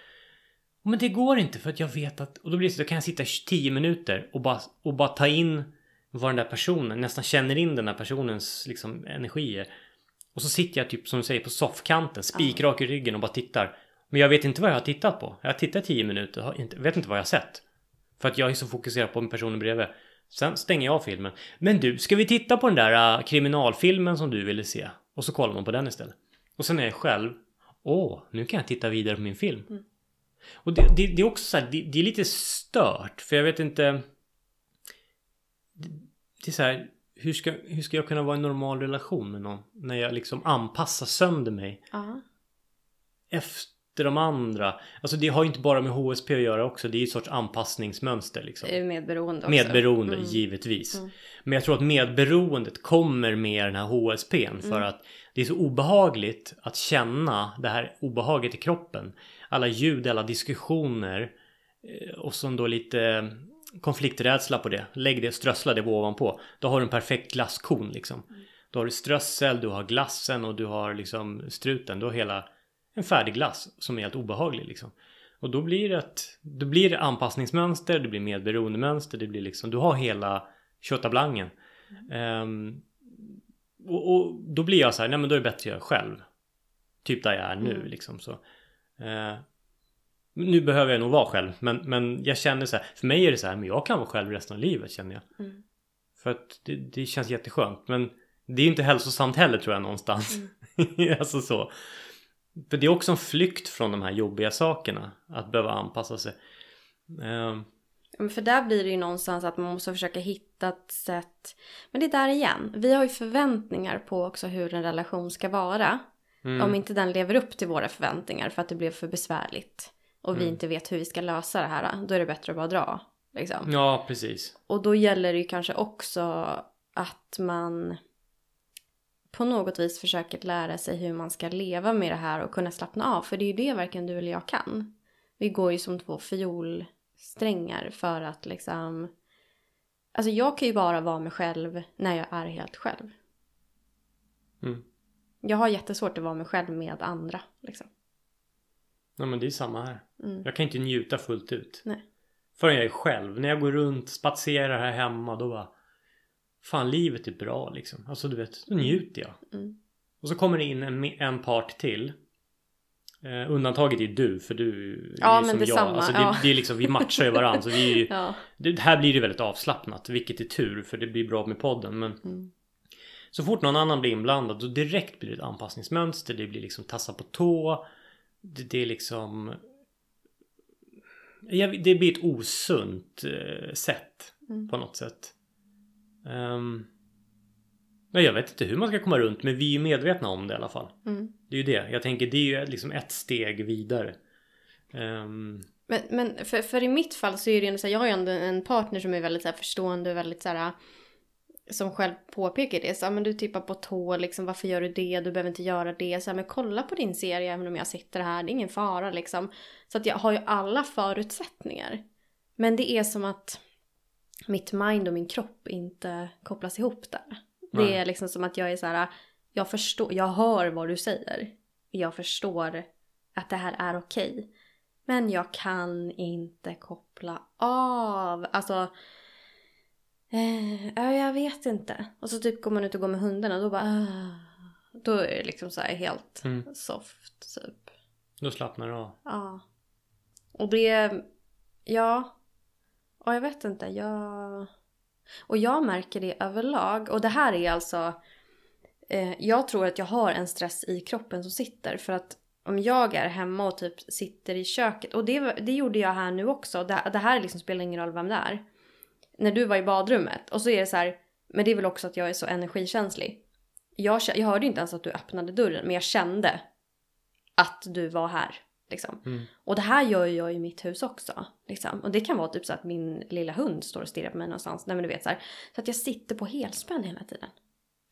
[SPEAKER 1] Men det går inte för att jag vet att... Och då blir det så, då kan jag sitta 10 minuter och bara, och bara ta in vad den där personen, nästan känner in den där personens liksom energier. Och så sitter jag typ som du säger på soffkanten, spikrak i ryggen och bara tittar. Men jag vet inte vad jag har tittat på. Jag har tittat 10 minuter, har inte, vet inte vad jag har sett. För att jag är så fokuserad på personen bredvid. Sen stänger jag av filmen. Men du, ska vi titta på den där äh, kriminalfilmen som du ville se? Och så kollar man på den istället. Och sen är jag själv. Åh, nu kan jag titta vidare på min film. Och det, det, det är också så här, det, det är lite stört. För jag vet inte. Det, är så här. Hur ska, hur ska jag kunna vara i en normal relation med någon? När jag liksom anpassar sönder mig
[SPEAKER 2] Ja.
[SPEAKER 1] efter de andra. Alltså det har ju inte bara med HSP att göra också. Det är ju ett sorts anpassningsmönster liksom.
[SPEAKER 2] Medberoende också.
[SPEAKER 1] Medberoende,
[SPEAKER 2] Mm.
[SPEAKER 1] givetvis.
[SPEAKER 2] Mm.
[SPEAKER 1] Men jag tror att medberoendet kommer med den här HSPn för
[SPEAKER 2] Mm.
[SPEAKER 1] att det är så obehagligt att känna det här obehaget i kroppen. Alla ljud, alla diskussioner eh, och som då lite konflikträdsla på det. Lägg det, strössla det ovanpå. Då har du en perfekt glasskon liksom. Då har du strössel, du har glassen och du har liksom struten. Du har hela en färdig glass som är helt obehaglig liksom. Och då blir det ett, då blir det anpassningsmönster, det blir medberoendemönster, det blir liksom, du har hela tjottablangen. Ehm, och, och då blir jag så här, nej men då är det bättre att göra själv. Typ där jag är nu
[SPEAKER 2] Mm.
[SPEAKER 1] liksom så. Eh, nu behöver jag nog vara själv men, men jag känner så här, för mig är det så här, men jag kan vara själv resten av livet känner jag.
[SPEAKER 2] Mm.
[SPEAKER 1] För att det, det känns jätteskönt men det är inte hälsosamt heller tror jag någonstans. alltså så. För det är också en flykt från de här jobbiga sakerna. Att behöva anpassa sig.
[SPEAKER 2] Men för där blir det ju någonstans att man måste försöka hitta ett sätt. Men det är där igen. Vi har ju förväntningar på också hur en relation ska vara.
[SPEAKER 1] Mm,
[SPEAKER 2] Om inte den lever upp till våra förväntningar för att det blev för besvärligt. Och vi
[SPEAKER 1] Mm.
[SPEAKER 2] inte vet hur vi ska lösa det här. Då är det bättre att bara dra. Liksom.
[SPEAKER 1] Ja, precis.
[SPEAKER 2] Och då gäller det ju kanske också att man på något vis försöker lära sig hur man ska leva med det här och kunna slappna av. För det är ju det varken du eller jag kan. Vi går ju som två fiolsträngar för att liksom... Alltså jag kan ju bara vara mig själv när jag är helt själv.
[SPEAKER 1] Mm.
[SPEAKER 2] Jag har jättesvårt att vara mig själv med andra. Liksom.
[SPEAKER 1] Ja, men det är samma här.
[SPEAKER 2] Mm.
[SPEAKER 1] Jag kan inte njuta fullt ut.
[SPEAKER 2] Nej.
[SPEAKER 1] Förrän jag är själv. När jag går runt, spatserar här hemma, då bara... Fan, livet är bra liksom. Alltså du vet, då njuter jag.
[SPEAKER 2] Mm.
[SPEAKER 1] Och så kommer det in en, en part till. Eh, undantaget är du, för du är
[SPEAKER 2] Ja,
[SPEAKER 1] som jag.
[SPEAKER 2] detsamma,
[SPEAKER 1] Alltså, det,
[SPEAKER 2] ja.
[SPEAKER 1] det är liksom, vi matchar ju varandra. så vi är ju,
[SPEAKER 2] Ja.
[SPEAKER 1] det, här blir det väldigt avslappnat, vilket är tur för det blir bra med podden. Men
[SPEAKER 2] Mm.
[SPEAKER 1] Så fort någon annan blir inblandad då direkt blir det ett anpassningsmönster. Det blir liksom tassa på tå. Det, det är liksom... Det blir ett osunt eh, sätt
[SPEAKER 2] Mm.
[SPEAKER 1] på något sätt. Um, men jag vet inte hur man ska komma runt men vi är ju medvetna om det i alla fall.
[SPEAKER 2] Mm.
[SPEAKER 1] Det är ju det. Jag tänker det är ju liksom ett steg vidare. Ehm,
[SPEAKER 2] Men, men för, för i mitt fall så är det ju så här, jag har ju ändå en partner som är väldigt så här förstående och väldigt så här som själv påpekar det. Så här, men du tippar på tå, liksom, varför gör du det? Du behöver inte göra det. Så men kolla på din serie även om jag sitter här. Det är ingen fara liksom. Så att jag har ju alla förutsättningar. Men det är som att mitt mind och min kropp inte kopplas ihop där. Det
[SPEAKER 1] Nej.
[SPEAKER 2] är liksom som att jag är så här, jag förstår, jag hör vad du säger. Jag förstår att det här är okej. Men jag kan inte koppla av. Alltså, Eh, ja, jag vet inte. Och så typ går man ut och går med hundarna och då bara... ah. Då är det liksom så här helt
[SPEAKER 1] Mm.
[SPEAKER 2] soft typ.
[SPEAKER 1] Då slappnar du av.
[SPEAKER 2] Ja. Och det... Ja. Och jag vet inte, jag... Och jag märker det överlag. Och det här är alltså... Eh, jag tror att jag har en stress i kroppen som sitter. För att om jag är hemma och typ sitter i köket. Och det, det gjorde jag här nu också. Det, det här liksom spelar ingen roll vem det är. När du var i badrummet. Och så är det så här. Men det är väl också att jag är så energikänslig. Jag, jag hörde inte ens att du öppnade dörren. Men jag kände att du var här. Liksom.
[SPEAKER 1] Mm.
[SPEAKER 2] Och det här gör ju jag i mitt hus också. Liksom. Och det kan vara typ så att min lilla hund står och stirrar på mig någonstans. Nej men du vet så här. Så att jag sitter på helspänn hela tiden.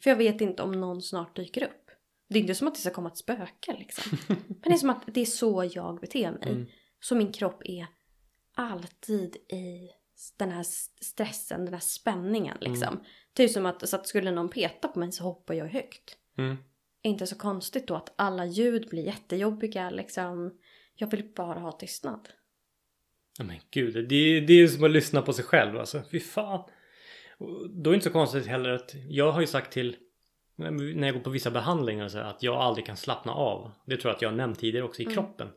[SPEAKER 2] För jag vet inte om någon snart dyker upp. Det är inte som att det ska komma ett spöke liksom. Men det är som att det är så jag beter mig.
[SPEAKER 1] Mm.
[SPEAKER 2] Så min kropp är alltid i den här stressen, den här spänningen liksom. Typ som att, så att skulle någon peta på mig så hoppar jag högt.
[SPEAKER 1] Mm.
[SPEAKER 2] Inte så konstigt då att alla ljud blir jättejobbiga liksom. Jag vill bara ha tystnad.
[SPEAKER 1] Ja, men gud, det är, det är som att lyssna på sig själv alltså. Fy fan. Då är det inte så konstigt heller att jag har ju sagt till när jag går på vissa behandlingar så här, att jag aldrig kan slappna av. Det tror jag att jag har nämnt tidigare också i
[SPEAKER 2] Mm.
[SPEAKER 1] kroppen.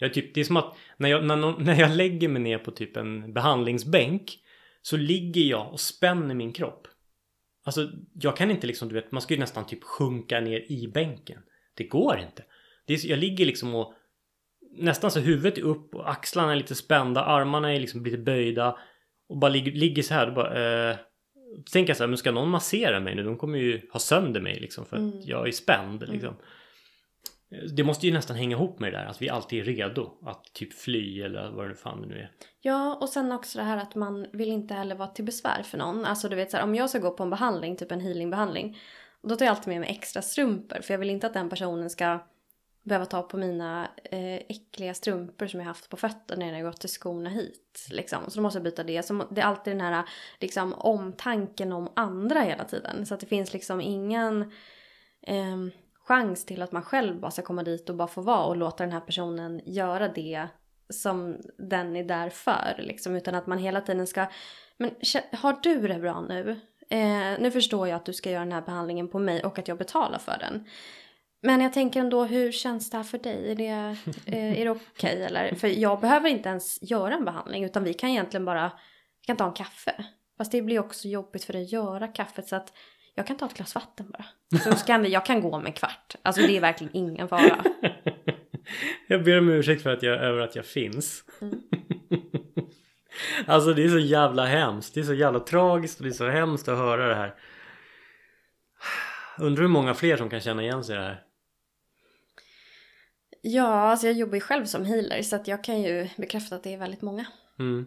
[SPEAKER 1] Jag typ, det är som att när jag, när, när jag lägger mig ner på typ en behandlingsbänk så ligger jag och spänner min kropp. Alltså jag kan inte liksom, du vet, man ska ju nästan typ sjunka ner i bänken. Det går inte. Det är, jag ligger liksom och nästan så huvudet är upp och axlarna är lite spända, armarna är liksom lite böjda och bara ligger, ligger så här. Då bara, eh, tänker jag så här, men ska någon massera mig nu? De kommer ju ha sönder mig liksom för att
[SPEAKER 2] Mm.
[SPEAKER 1] jag är spänd liksom. Det måste ju nästan hänga ihop med det där att vi alltid är redo att typ fly eller vad det fan det nu är.
[SPEAKER 2] Ja, och sen också det här att man vill inte heller vara till besvär för någon. Alltså du vet så här, om jag ska gå på en behandling, typ en healingbehandling. Då tar jag alltid med mig extra strumpor. För jag vill inte att den personen ska behöva ta på mina eh, äckliga strumpor som jag haft på fötterna när jag gått till skorna hit. Liksom. Så då måste jag byta det. Så det är alltid den här liksom, omtanken om andra hela tiden. Så att det finns liksom ingen Eh, chans till att man själv bara ska komma dit och bara få vara och låta den här personen göra det som den är där för. Liksom, utan att man hela tiden ska... Men har du det bra nu? Eh, nu förstår jag att du ska göra den här behandlingen på mig och att jag betalar för den. Men jag tänker ändå, hur känns det här för dig? Är det, eh, är det okej eller? För jag behöver inte ens göra en behandling utan vi kan egentligen bara, vi kan ta en kaffe. Fast det blir också jobbigt för dig att göra kaffet så att jag kan ta ett glas vatten bara. Så kan vi, jag kan gå om en kvart. Alltså det är verkligen ingen fara.
[SPEAKER 1] Jag ber om ursäkt för att jag, över att jag finns.
[SPEAKER 2] Mm.
[SPEAKER 1] alltså det är så jävla hemskt. Det är så jävla tragiskt och det är så hemskt att höra det här. Undrar hur många fler som kan känna igen sig i det här.
[SPEAKER 2] Ja, alltså jag jobbar ju själv som healer så att jag kan ju bekräfta att det är väldigt många.
[SPEAKER 1] Mm.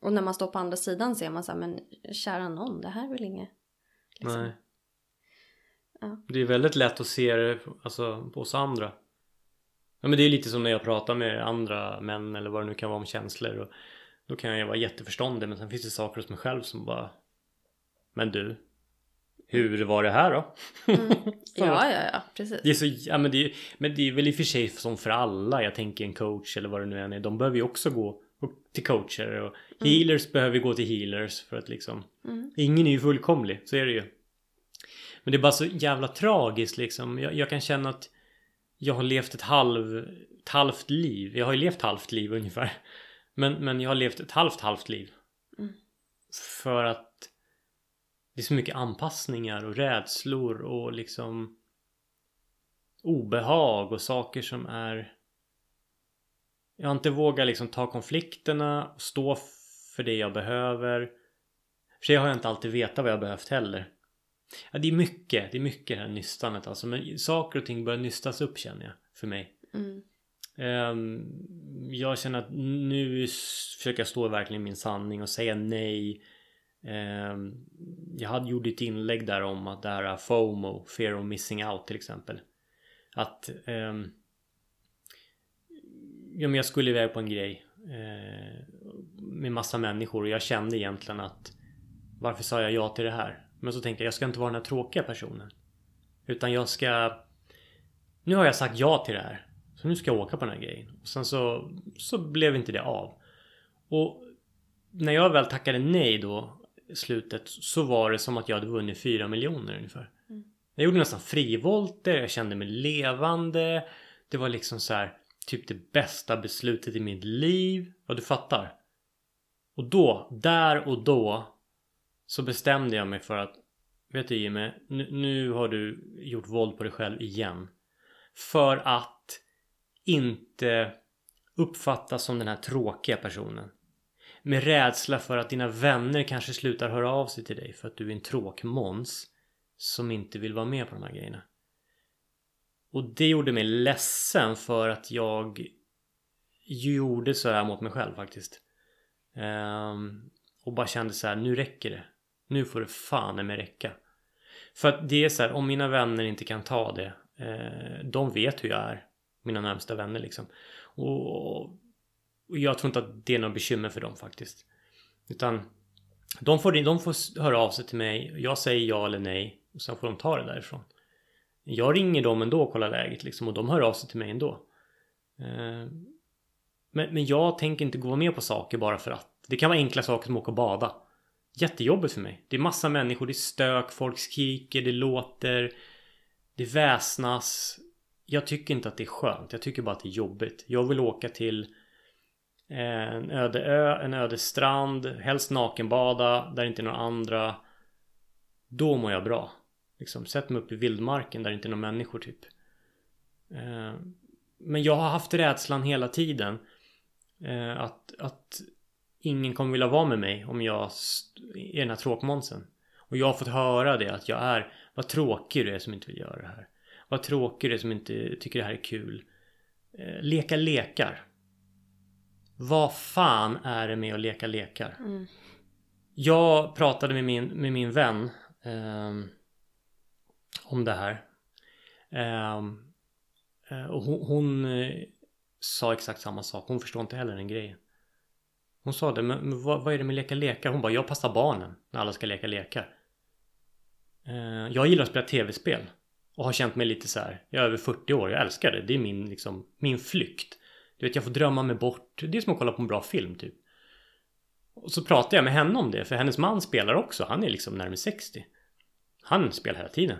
[SPEAKER 2] Och när man står på andra sidan ser man så här, men kära någon, det här är väl inget... liksom.
[SPEAKER 1] Nej.
[SPEAKER 2] Ja.
[SPEAKER 1] Det är väldigt lätt att se det alltså, på oss andra. Ja, men det är lite som när jag pratar med andra män eller vad det nu kan vara om känslor. Och då kan jag vara jätteförståndig men sen finns det saker hos mig själv som bara Men du Hur var det här då?
[SPEAKER 2] Mm. Ja, ja, ja, precis.
[SPEAKER 1] Det är så, ja, men, det är, men det är väl i och för sig som för alla. Jag tänker en coach eller vad det nu än är. De behöver ju också gå till coacher och healers behöver gå till healers för att liksom
[SPEAKER 2] Mm.
[SPEAKER 1] Ingen är ju fullkomlig, så är det ju. Men det är bara så jävla tragiskt liksom. Jag, jag kan känna att jag har levt ett, halv, ett halvt liv. Jag har ju levt halvt liv ungefär. Men, men jag har levt ett halvt halvt liv.
[SPEAKER 2] Mm.
[SPEAKER 1] För att det är så mycket anpassningar och rädslor och liksom obehag och saker som är jag har inte vågat liksom ta konflikterna och stå för det jag behöver. För sig har jag inte alltid vetat vad jag behövt heller. Ja, det är mycket, det är mycket det här nystanet alltså. Men saker och ting börjar nystas upp känner jag för mig.
[SPEAKER 2] Mm.
[SPEAKER 1] Ehm, jag känner att nu försöker jag stå verkligen i min sanning och säga nej. Ehm, jag hade gjort ett inlägg där om att det här FOMO, Fear of Missing Out till exempel. Att ehm, ja, men jag skulle iväg på en grej eh, med massa människor och jag kände egentligen att varför sa jag ja till det här? Men så tänkte jag, jag ska inte vara den här tråkiga personen. Utan jag ska Nu har jag sagt ja till det här. Så nu ska jag åka på den här grejen. Och sen så, så blev inte det av. Och när jag väl tackade nej då slutet så var det som att jag hade vunnit fyra miljoner ungefär. Jag gjorde nästan frivolter, jag kände mig levande. Det var liksom så här typ det bästa beslutet i mitt liv. Ja, du fattar. Och då, där och då så bestämde jag mig för att Vet du Jimmy, nu, nu har du gjort våld på dig själv igen. För att inte uppfattas som den här tråkiga personen. Med rädsla för att dina vänner kanske slutar höra av sig till dig för att du är en tråkmåns som inte vill vara med på de här grejerna. Och det gjorde mig ledsen för att jag gjorde så här mot mig själv faktiskt. Um, och bara kände så här, nu räcker det. Nu får det fan med räcka. För att det är så här, om mina vänner inte kan ta det. Eh, de vet hur jag är. Mina närmsta vänner liksom. Och, och jag tror inte att det är något bekymmer för dem faktiskt. Utan de får, de får höra av sig till mig. Jag säger ja eller nej. Och sen får de ta det därifrån. Jag ringer dem ändå och kollar läget liksom. Och de hör av sig till mig ändå. Eh, men, men jag tänker inte gå med på saker bara för att. Det kan vara enkla saker som att åka och bada jättejobbigt för mig. Det är massa människor, det är stök, folk skriker, det låter, det väsnas. Jag tycker inte att det är skönt. Jag tycker bara att det är jobbigt. Jag vill åka till eh, en öde ö, en öde strand, helst nakenbada där det inte är några andra. Då mår jag bra. Liksom, sätt mig upp i vildmarken där det inte är några människor typ. Eh, men jag har haft rädslan hela tiden. Eh, att, att ingen kommer vilja vara med mig om jag är den här tråkmånsen. Och jag har fått höra det att jag är Vad tråkig du är som inte vill göra det här. Vad tråkig du är som inte tycker det här är kul. Eh, leka lekar. Vad fan är det med att leka lekar? Mm. Jag pratade med min, med min vän eh, om det här. Ehm, eh, och hon, hon eh, sa exakt samma sak. Hon förstår inte heller den grejen. Hon sa det, men vad, vad är det med leka lekar? Hon bara, jag passar barnen när alla ska leka lekar. Eh, jag gillar att spela tv-spel. Och har känt mig lite så här, jag är över 40 år, jag älskar det. Det är min, liksom, min flykt. Du vet, jag får drömma mig bort. Det är som att kolla på en bra film typ. Och så pratade jag med henne om det, för hennes man spelar också. Han är liksom närmare 60. Han spelar hela tiden.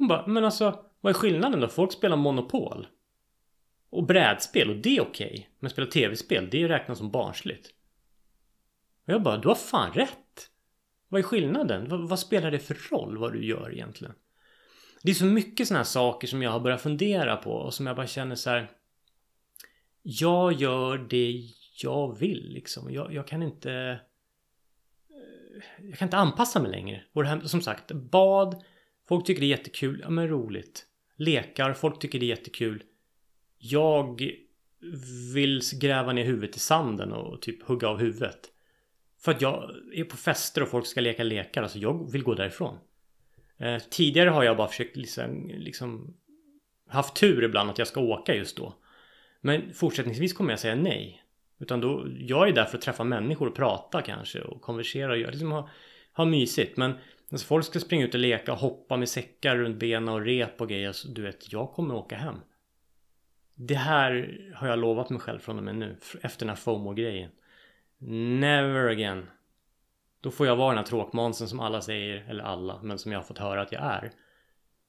[SPEAKER 1] Hon bara, men alltså, vad är skillnaden då? Folk spelar Monopol. Och brädspel, och det är okej. Okay. Men spela tv-spel, det räknas som barnsligt. Och jag bara, du har fan rätt! Vad är skillnaden? Vad, vad, spelar det för roll vad du gör egentligen? Det är så mycket sådana här saker som jag har börjat fundera på och som jag bara känner så här. Jag gör det jag vill liksom. Jag, jag kan inte... Eh, jag kan inte anpassa mig längre. Och det här, som sagt, bad. Folk tycker det är jättekul. Ja men roligt. Lekar. Folk tycker det är jättekul. Jag vill gräva ner huvudet i sanden och typ hugga av huvudet. För att jag är på fester och folk ska leka lekar. Alltså jag vill gå därifrån. Eh, tidigare har jag bara försökt liksom, liksom haft tur ibland att jag ska åka just då. Men fortsättningsvis kommer jag säga nej. Utan då, jag är där för att träffa människor och prata kanske och konversera och göra, liksom ha, ha mysigt. Men alltså, folk ska springa ut och leka och hoppa med säckar runt benen och rep och grejer. Alltså, du vet, jag kommer åka hem. Det här har jag lovat mig själv från och med nu. Efter den här FOMO-grejen. Never again. Då får jag vara den här tråkmånsen som alla säger, eller alla, men som jag har fått höra att jag är.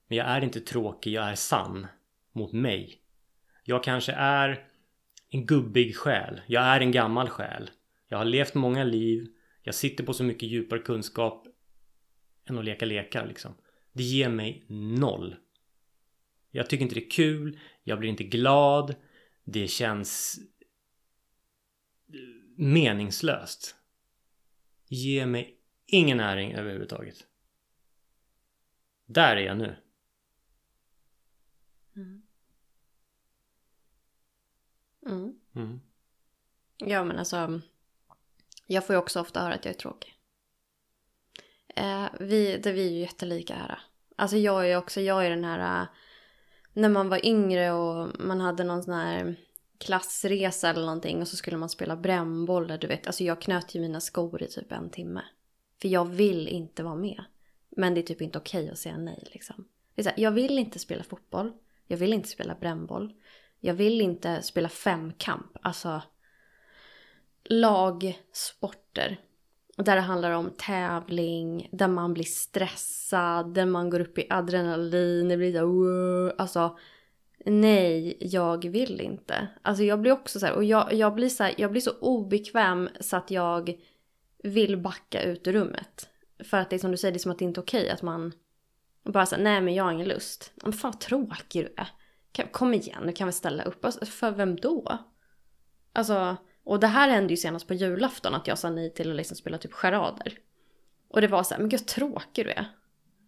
[SPEAKER 1] Men jag är inte tråkig, jag är sann. Mot mig. Jag kanske är en gubbig själ. Jag är en gammal själ. Jag har levt många liv. Jag sitter på så mycket djupare kunskap än att leka lekar liksom. Det ger mig noll. Jag tycker inte det är kul. Jag blir inte glad. Det känns meningslöst. Ge mig ingen näring överhuvudtaget. Där är jag nu.
[SPEAKER 2] Mm. Mm. Mm. Ja men alltså. Jag får ju också ofta höra att jag är tråkig. Eh, vi, det, vi är ju jättelika här. Alltså jag är också, jag är den här. Eh, när man var yngre och man hade någon sån här klassresa eller någonting och så skulle man spela brännboll. Du vet, alltså jag knöt ju mina skor i typ en timme. För jag vill inte vara med. Men det är typ inte okej att säga nej liksom. Det är så här, jag vill inte spela fotboll. Jag vill inte spela brännboll. Jag vill inte spela femkamp. Alltså lagsporter där det handlar om tävling, där man blir stressad, där man går upp i adrenalin, det blir såhär... alltså nej, jag vill inte. Alltså jag blir också så här, och jag, jag blir så här, jag blir så obekväm så att jag vill backa ut ur rummet. För att det är som du säger, det är som att det inte är okej att man bara säger nej men jag har ingen lust. Men fan vad tråkig du är. Kom igen, du kan väl ställa upp. Alltså, för vem då? Alltså, och det här hände ju senast på julafton att jag sa nej till att liksom spela typ charader. Och det var så här, men gud vad tråkig du är.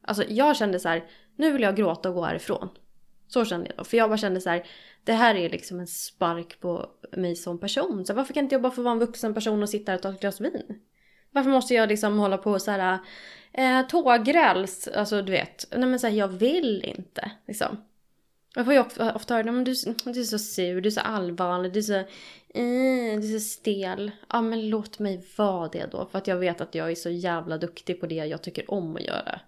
[SPEAKER 2] Alltså jag kände så här, nu vill jag gråta och gå härifrån. Så kände jag då. För jag bara kände så här, det här är liksom en spark på mig som person. Så varför kan inte jag bara få vara en vuxen person och sitta här och ta ett glas vin? Varför måste jag liksom hålla på och så här, eh, tågräls, alltså du vet. Nej men så här, jag vill inte liksom. Jag får ju ofta, ofta höra, att du, du är så sur, du är så allvarlig, du är så, uh, du är så stel. Ja men låt mig vara det då, för att jag vet att jag är så jävla duktig på det jag tycker om att göra.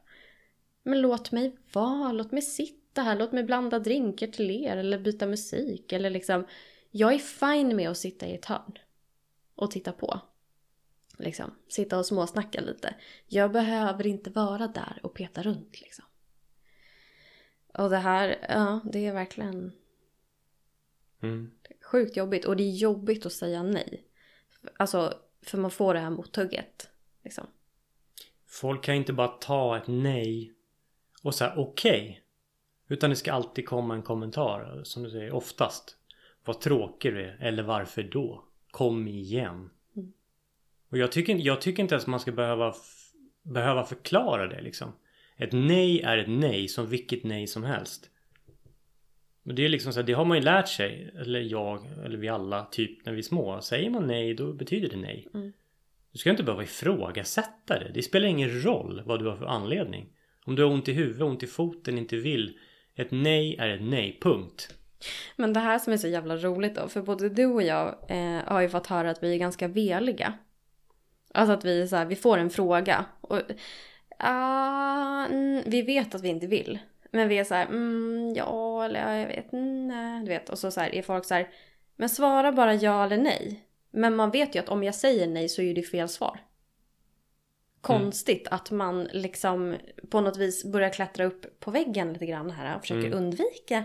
[SPEAKER 2] Men låt mig vara, låt mig sitta här, låt mig blanda drinkar till er eller byta musik eller liksom. Jag är fine med att sitta i ett hörn och titta på. Liksom, sitta och småsnacka lite. Jag behöver inte vara där och peta runt liksom. Och det här, ja, det är verkligen
[SPEAKER 1] Mm.
[SPEAKER 2] sjukt jobbigt. Och det är jobbigt att säga nej. Alltså, för man får det här mothugget. Liksom.
[SPEAKER 1] Folk kan inte bara ta ett nej och säga okej. Utan det ska alltid komma en kommentar. Som du säger, oftast. Vad tråkig du är. Eller varför då? Kom igen.
[SPEAKER 2] Mm.
[SPEAKER 1] Och jag tycker, jag tycker inte ens man ska behöva, behöva förklara det liksom. Ett nej är ett nej som vilket nej som helst. Men det är liksom så här, det har man ju lärt sig. Eller jag, eller vi alla, typ när vi är små. Säger man nej, då betyder det nej.
[SPEAKER 2] Mm.
[SPEAKER 1] Du ska inte behöva ifrågasätta det. Det spelar ingen roll vad du har för anledning. Om du har ont i huvudet, ont i foten, inte vill. Ett nej är ett nej, punkt.
[SPEAKER 2] Men det här som är så jävla roligt då, för både du och jag eh, har ju fått höra att vi är ganska veliga. Alltså att vi, så här, vi får en fråga och mm, vi vet att vi inte vill. Men vi är så här, mm, ja eller ja, jag vet, mm, nej, du vet. Och så, så här, är folk så här, men svara bara ja eller nej. Men man vet ju att om jag säger nej så är det fel svar. Konstigt att man liksom på något vis börjar klättra upp på väggen lite grann här och försöker
[SPEAKER 1] Mm.
[SPEAKER 2] undvika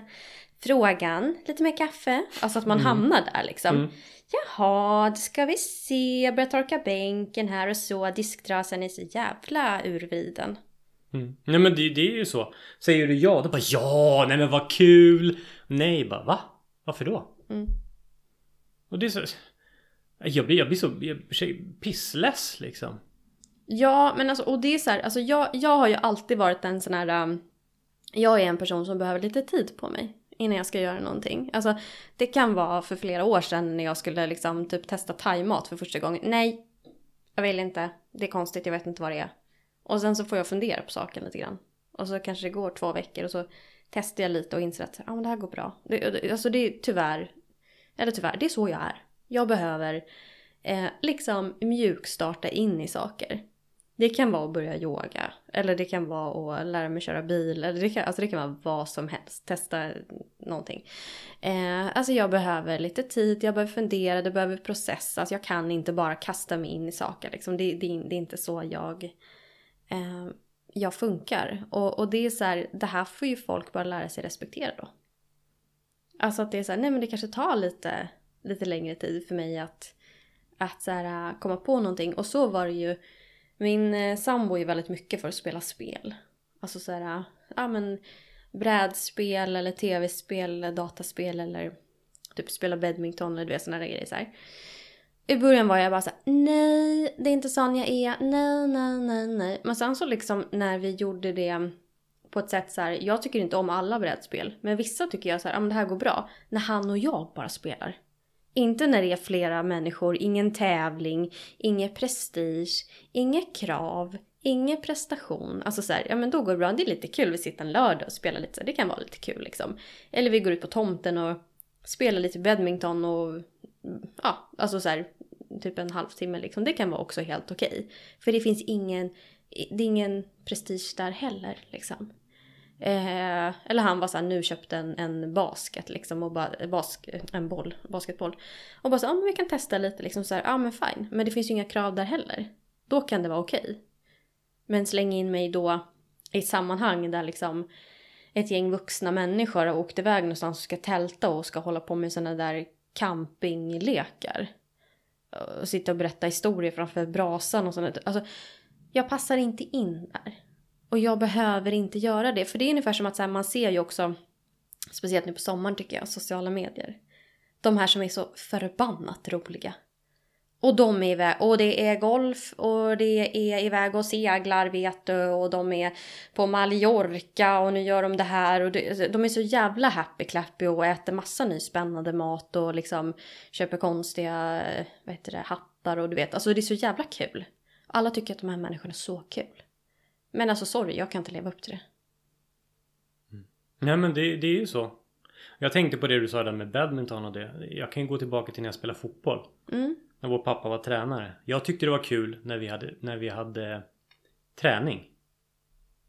[SPEAKER 2] frågan. Lite mer kaffe. Alltså att man
[SPEAKER 1] Mm.
[SPEAKER 2] hamnar där liksom.
[SPEAKER 1] Mm.
[SPEAKER 2] Jaha, ska vi se. Börjar torka bänken här och så. Disktrasan är så jävla urvriden.
[SPEAKER 1] Mm. Nej men det, det är ju så. Säger du ja, då bara ja, nej men vad kul. Nej, bara va? Varför då?
[SPEAKER 2] Mm.
[SPEAKER 1] Och det är så... Jag blir, jag blir så jag blir pissless liksom.
[SPEAKER 2] Ja, men alltså, och det är så här, alltså jag, jag har ju alltid varit en sån här, um, jag är en person som behöver lite tid på mig innan jag ska göra någonting. Alltså det kan vara för flera år sedan när jag skulle liksom typ testa thaimat för första gången. Nej, jag vill inte, det är konstigt, jag vet inte vad det är. Och sen så får jag fundera på saken lite grann. Och så kanske det går två veckor och så testar jag lite och inser att ah, men det här går bra. Det- alltså det är tyvärr, eller tyvärr, det är så jag är. Jag behöver eh, liksom mjukstarta in i saker. Det kan vara att börja yoga. Eller det kan vara att lära mig köra bil. Eller det kan, alltså det kan vara vad som helst. Testa någonting. Eh, alltså jag behöver lite tid, jag behöver fundera, det behöver processas. Jag kan inte bara kasta mig in i saker. Liksom. Det, det, det är inte så jag, eh, jag funkar. Och, och det är så här, det här får ju folk bara lära sig respektera då. Alltså att det är så här, nej men det kanske tar lite, lite längre tid för mig att, att så här, komma på någonting. Och så var det ju min eh, sambo är väldigt mycket för att spela spel. Alltså så här, ja men brädspel eller tv-spel eller dataspel eller typ spela badminton eller du vet såna där grejer så här. I början var jag bara såhär nej det är inte sån jag är, nej nej nej nej. Men sen så liksom när vi gjorde det på ett sätt så här, jag tycker inte om alla brädspel. Men vissa tycker jag så här, ja men det här går bra. När han och jag bara spelar. Inte när det är flera människor, ingen tävling, ingen prestige, inga krav, ingen prestation. Alltså så här, ja men då går det bra. Det är lite kul, vi sitter en lördag och spelar lite så här, det kan vara lite kul liksom. Eller vi går ut på tomten och spelar lite badminton och ja, alltså så här, typ en halvtimme liksom. Det kan vara också helt okej. För det finns ingen, det är ingen prestige där heller liksom. Eh, eller han var såhär, nu köpte en, en basket liksom och bara, eh, bask, en boll, basketboll. Och bara såhär, ja men vi kan testa lite liksom såhär, ja men fine. Men det finns ju inga krav där heller. Då kan det vara okej. Men släng in mig då i ett sammanhang där liksom ett gäng vuxna människor har åkt iväg någonstans och ska tälta och ska hålla på med sådana där campinglekar. Och sitta och berätta historier framför brasan och sånt. Alltså, jag passar inte in där. Och jag behöver inte göra det. För det är ungefär som att så här, man ser ju också, speciellt nu på sommaren tycker jag, sociala medier. De här som är så förbannat roliga. Och de är iväg, och det är golf och det är iväg och seglar vet du och de är på Mallorca och nu gör de det här och det, de är så jävla happy clappy och äter massa ny spännande mat och liksom köper konstiga, vad heter det, hattar och du vet, alltså det är så jävla kul. Alla tycker att de här människorna är så kul. Men alltså sorry, jag kan inte leva upp till det.
[SPEAKER 1] Nej men det, det är ju så. Jag tänkte på det du sa där med badminton och det. Jag kan ju gå tillbaka till när jag spelade fotboll.
[SPEAKER 2] Mm.
[SPEAKER 1] När vår pappa var tränare. Jag tyckte det var kul när vi hade, när vi hade träning.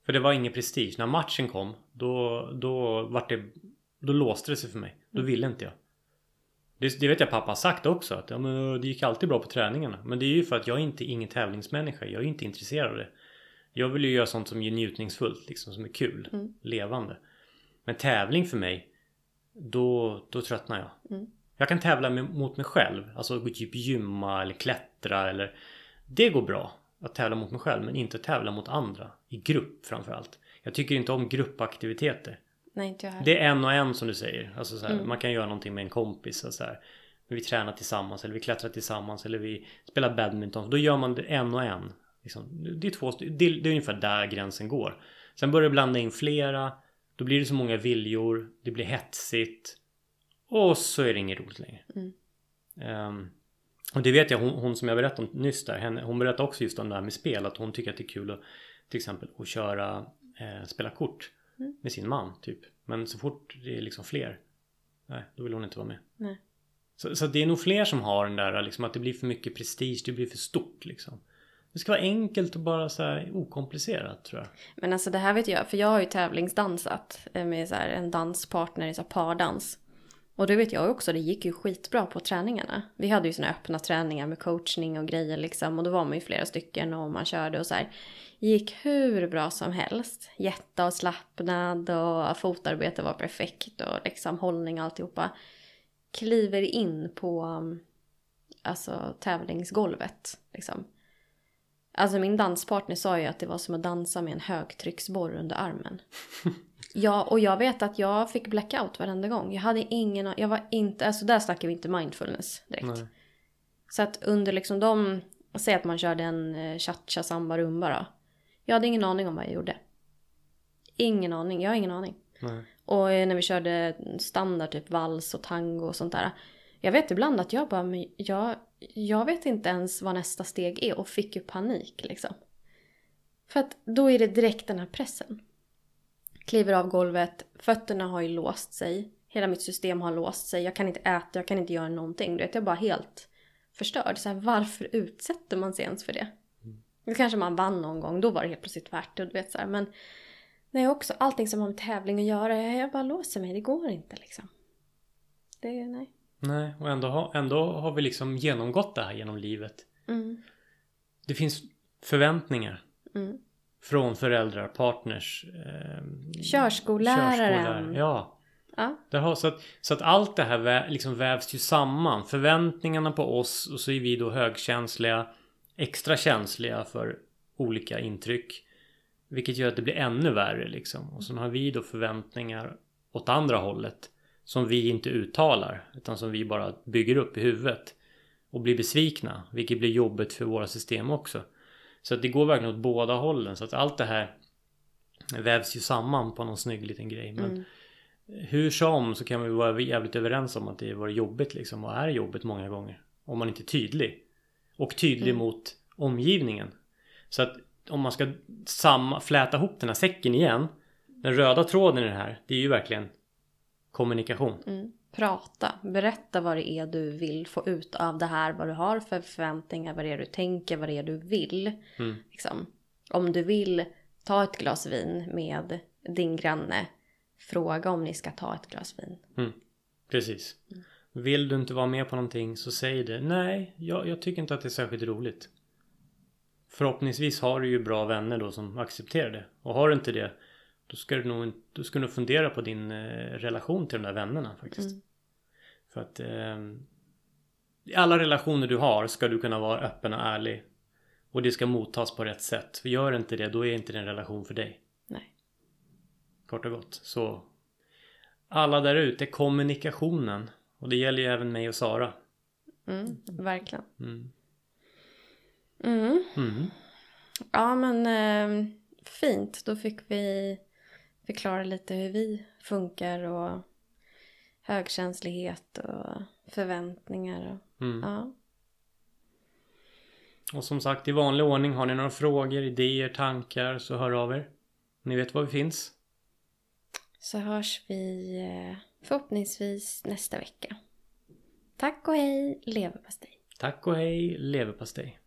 [SPEAKER 1] För det var ingen prestige. När matchen kom då, då vart det Då låste det sig för mig. Då ville inte jag. Det, det vet jag pappa har sagt också. Att ja, men det gick alltid bra på träningarna. Men det är ju för att jag är inte ingen tävlingsmänniska. Jag är inte intresserad av det. Jag vill ju göra sånt som är njutningsfullt. Liksom som är kul.
[SPEAKER 2] Mm.
[SPEAKER 1] Levande. Men tävling för mig. Då, då tröttnar jag.
[SPEAKER 2] Mm.
[SPEAKER 1] Jag kan tävla med, mot mig själv. Alltså gå typ gymma eller klättra eller Det går bra att tävla mot mig själv men inte tävla mot andra. I grupp framförallt. Jag tycker inte om gruppaktiviteter.
[SPEAKER 2] Nej, inte jag heller.
[SPEAKER 1] Det är en och en som du säger. Alltså så här,
[SPEAKER 2] Mm.
[SPEAKER 1] Man kan göra någonting med en kompis. Och så här. Vi tränar tillsammans eller vi klättrar tillsammans eller vi spelar badminton. Då gör man det en och en. Liksom. Det, är två, det, är- det är ungefär där gränsen går. Sen börjar du blanda in flera. Då blir det så många viljor. Det blir hetsigt. Och så är det inget roligt längre.
[SPEAKER 2] Mm.
[SPEAKER 1] Ehm, och det vet jag, hon, hon som jag berättade om nyss där, henne, hon berättade också just om det här med spel. Att hon tycker att det är kul att till exempel att köra, eh, spela kort
[SPEAKER 2] Mm.
[SPEAKER 1] med sin man typ. Men så fort det är liksom fler, nej, då vill hon inte vara med.
[SPEAKER 2] Nej.
[SPEAKER 1] Så, så det är nog fler som har den där liksom att det blir för mycket prestige, det blir för stort liksom. Det ska vara enkelt och bara så här okomplicerat tror jag.
[SPEAKER 2] Men alltså det här vet jag, för jag har ju tävlingsdansat eh, med så här en danspartner i så här pardans. Och det vet jag också, det gick ju skitbra på träningarna. Vi hade ju såna öppna träningar med coachning och grejer liksom. Och då var man ju flera stycken och man körde och så här. Gick hur bra som helst. Jätteavslappnad och fotarbete var perfekt och liksom hållning och alltihopa. Kliver in på alltså tävlingsgolvet liksom. Alltså min danspartner sa ju att det var som att dansa med en högtrycksborr under armen. Ja, och jag vet att jag fick blackout varenda gång. Jag hade ingen, jag var inte, alltså där snackar vi inte mindfulness direkt.
[SPEAKER 1] Nej.
[SPEAKER 2] Så att under liksom de, säg att man körde en eh, cha-cha samba rumba då. Jag hade ingen aning om vad jag gjorde. Ingen aning, jag har ingen aning.
[SPEAKER 1] Nej.
[SPEAKER 2] Och eh, när vi körde standard typ vals och tango och sånt där. Jag vet ibland att jag bara, men jag, jag vet inte ens vad nästa steg är och fick ju panik liksom. För att då är det direkt den här pressen. Kliver av golvet, fötterna har ju låst sig. Hela mitt system har låst sig. Jag kan inte äta, jag kan inte göra någonting. Du vet, jag är bara helt förstörd. Så här, varför utsätter man sig ens för det? Det kanske man vann någon gång, då var det helt plötsligt värt det. Du vet, så här. Men nej, också allting som har med tävling att göra, jag, jag bara låser mig. Det går inte liksom. Det, nej.
[SPEAKER 1] Nej, och ändå, ändå har vi liksom genomgått det här genom livet.
[SPEAKER 2] Mm,
[SPEAKER 1] Det finns förväntningar
[SPEAKER 2] mm.
[SPEAKER 1] från föräldrar, partners, eh,
[SPEAKER 2] Körskolläraren.
[SPEAKER 1] körskollärare. Ja.
[SPEAKER 2] Ja.
[SPEAKER 1] Där har, så, att, så att allt det här vä, liksom vävs ju samman. Förväntningarna på oss och så är vi då högkänsliga, extra känsliga för olika intryck. Vilket gör att det blir ännu värre liksom. Och sen har vi då förväntningar åt andra hållet. Som vi inte uttalar. Utan som vi bara bygger upp i huvudet. Och blir besvikna. Vilket blir jobbigt för våra system också. Så att det går verkligen åt båda hållen. Så att allt det här vävs ju samman på någon snygg liten grej. Men
[SPEAKER 2] Mm.
[SPEAKER 1] hur som så kan vi vara jävligt överens om att det var jobbigt liksom och är jobbigt många gånger. Om man inte är tydlig. Och tydlig
[SPEAKER 2] Mm.
[SPEAKER 1] mot omgivningen. Så att om man ska samma, fläta ihop den här säcken igen. Den röda tråden i det här, det är ju verkligen kommunikation.
[SPEAKER 2] Mm. Prata, berätta vad det är du vill få ut av det här, vad du har för förväntningar, vad det är du tänker, vad det är du vill.
[SPEAKER 1] Mm.
[SPEAKER 2] Liksom. Om du vill ta ett glas vin med din granne, fråga om ni ska ta ett glas vin.
[SPEAKER 1] Precis. Vill du inte vara med på någonting så säg det. Nej, jag, jag tycker inte att det är särskilt roligt. förhoppningsvis har du ju bra vänner då som accepterar det. Och har du inte det då ska du nog, du ska nog fundera på din eh, relation till de där vännerna faktiskt.
[SPEAKER 2] Mm.
[SPEAKER 1] För att eh, i alla relationer du har ska du kunna vara öppen och ärlig. Och det ska mottas på rätt sätt. För gör inte det, då är inte det en relation för dig.
[SPEAKER 2] Nej.
[SPEAKER 1] Kort och gott. Så alla där ute, kommunikationen. Och det gäller ju även mig och Sara.
[SPEAKER 2] Mm, verkligen.
[SPEAKER 1] Mm.
[SPEAKER 2] Mm.
[SPEAKER 1] Mm.
[SPEAKER 2] Ja men eh, fint. Då fick vi förklara lite hur vi funkar och högkänslighet och förväntningar. Och,
[SPEAKER 1] Mm.
[SPEAKER 2] ja.
[SPEAKER 1] Och som sagt i vanlig ordning, har ni några frågor, idéer, tankar så hör av er. Ni vet var vi finns.
[SPEAKER 2] Så hörs vi eh, förhoppningsvis nästa vecka. Tack och hej leverpastej.
[SPEAKER 1] Tack och hej, leverpastej.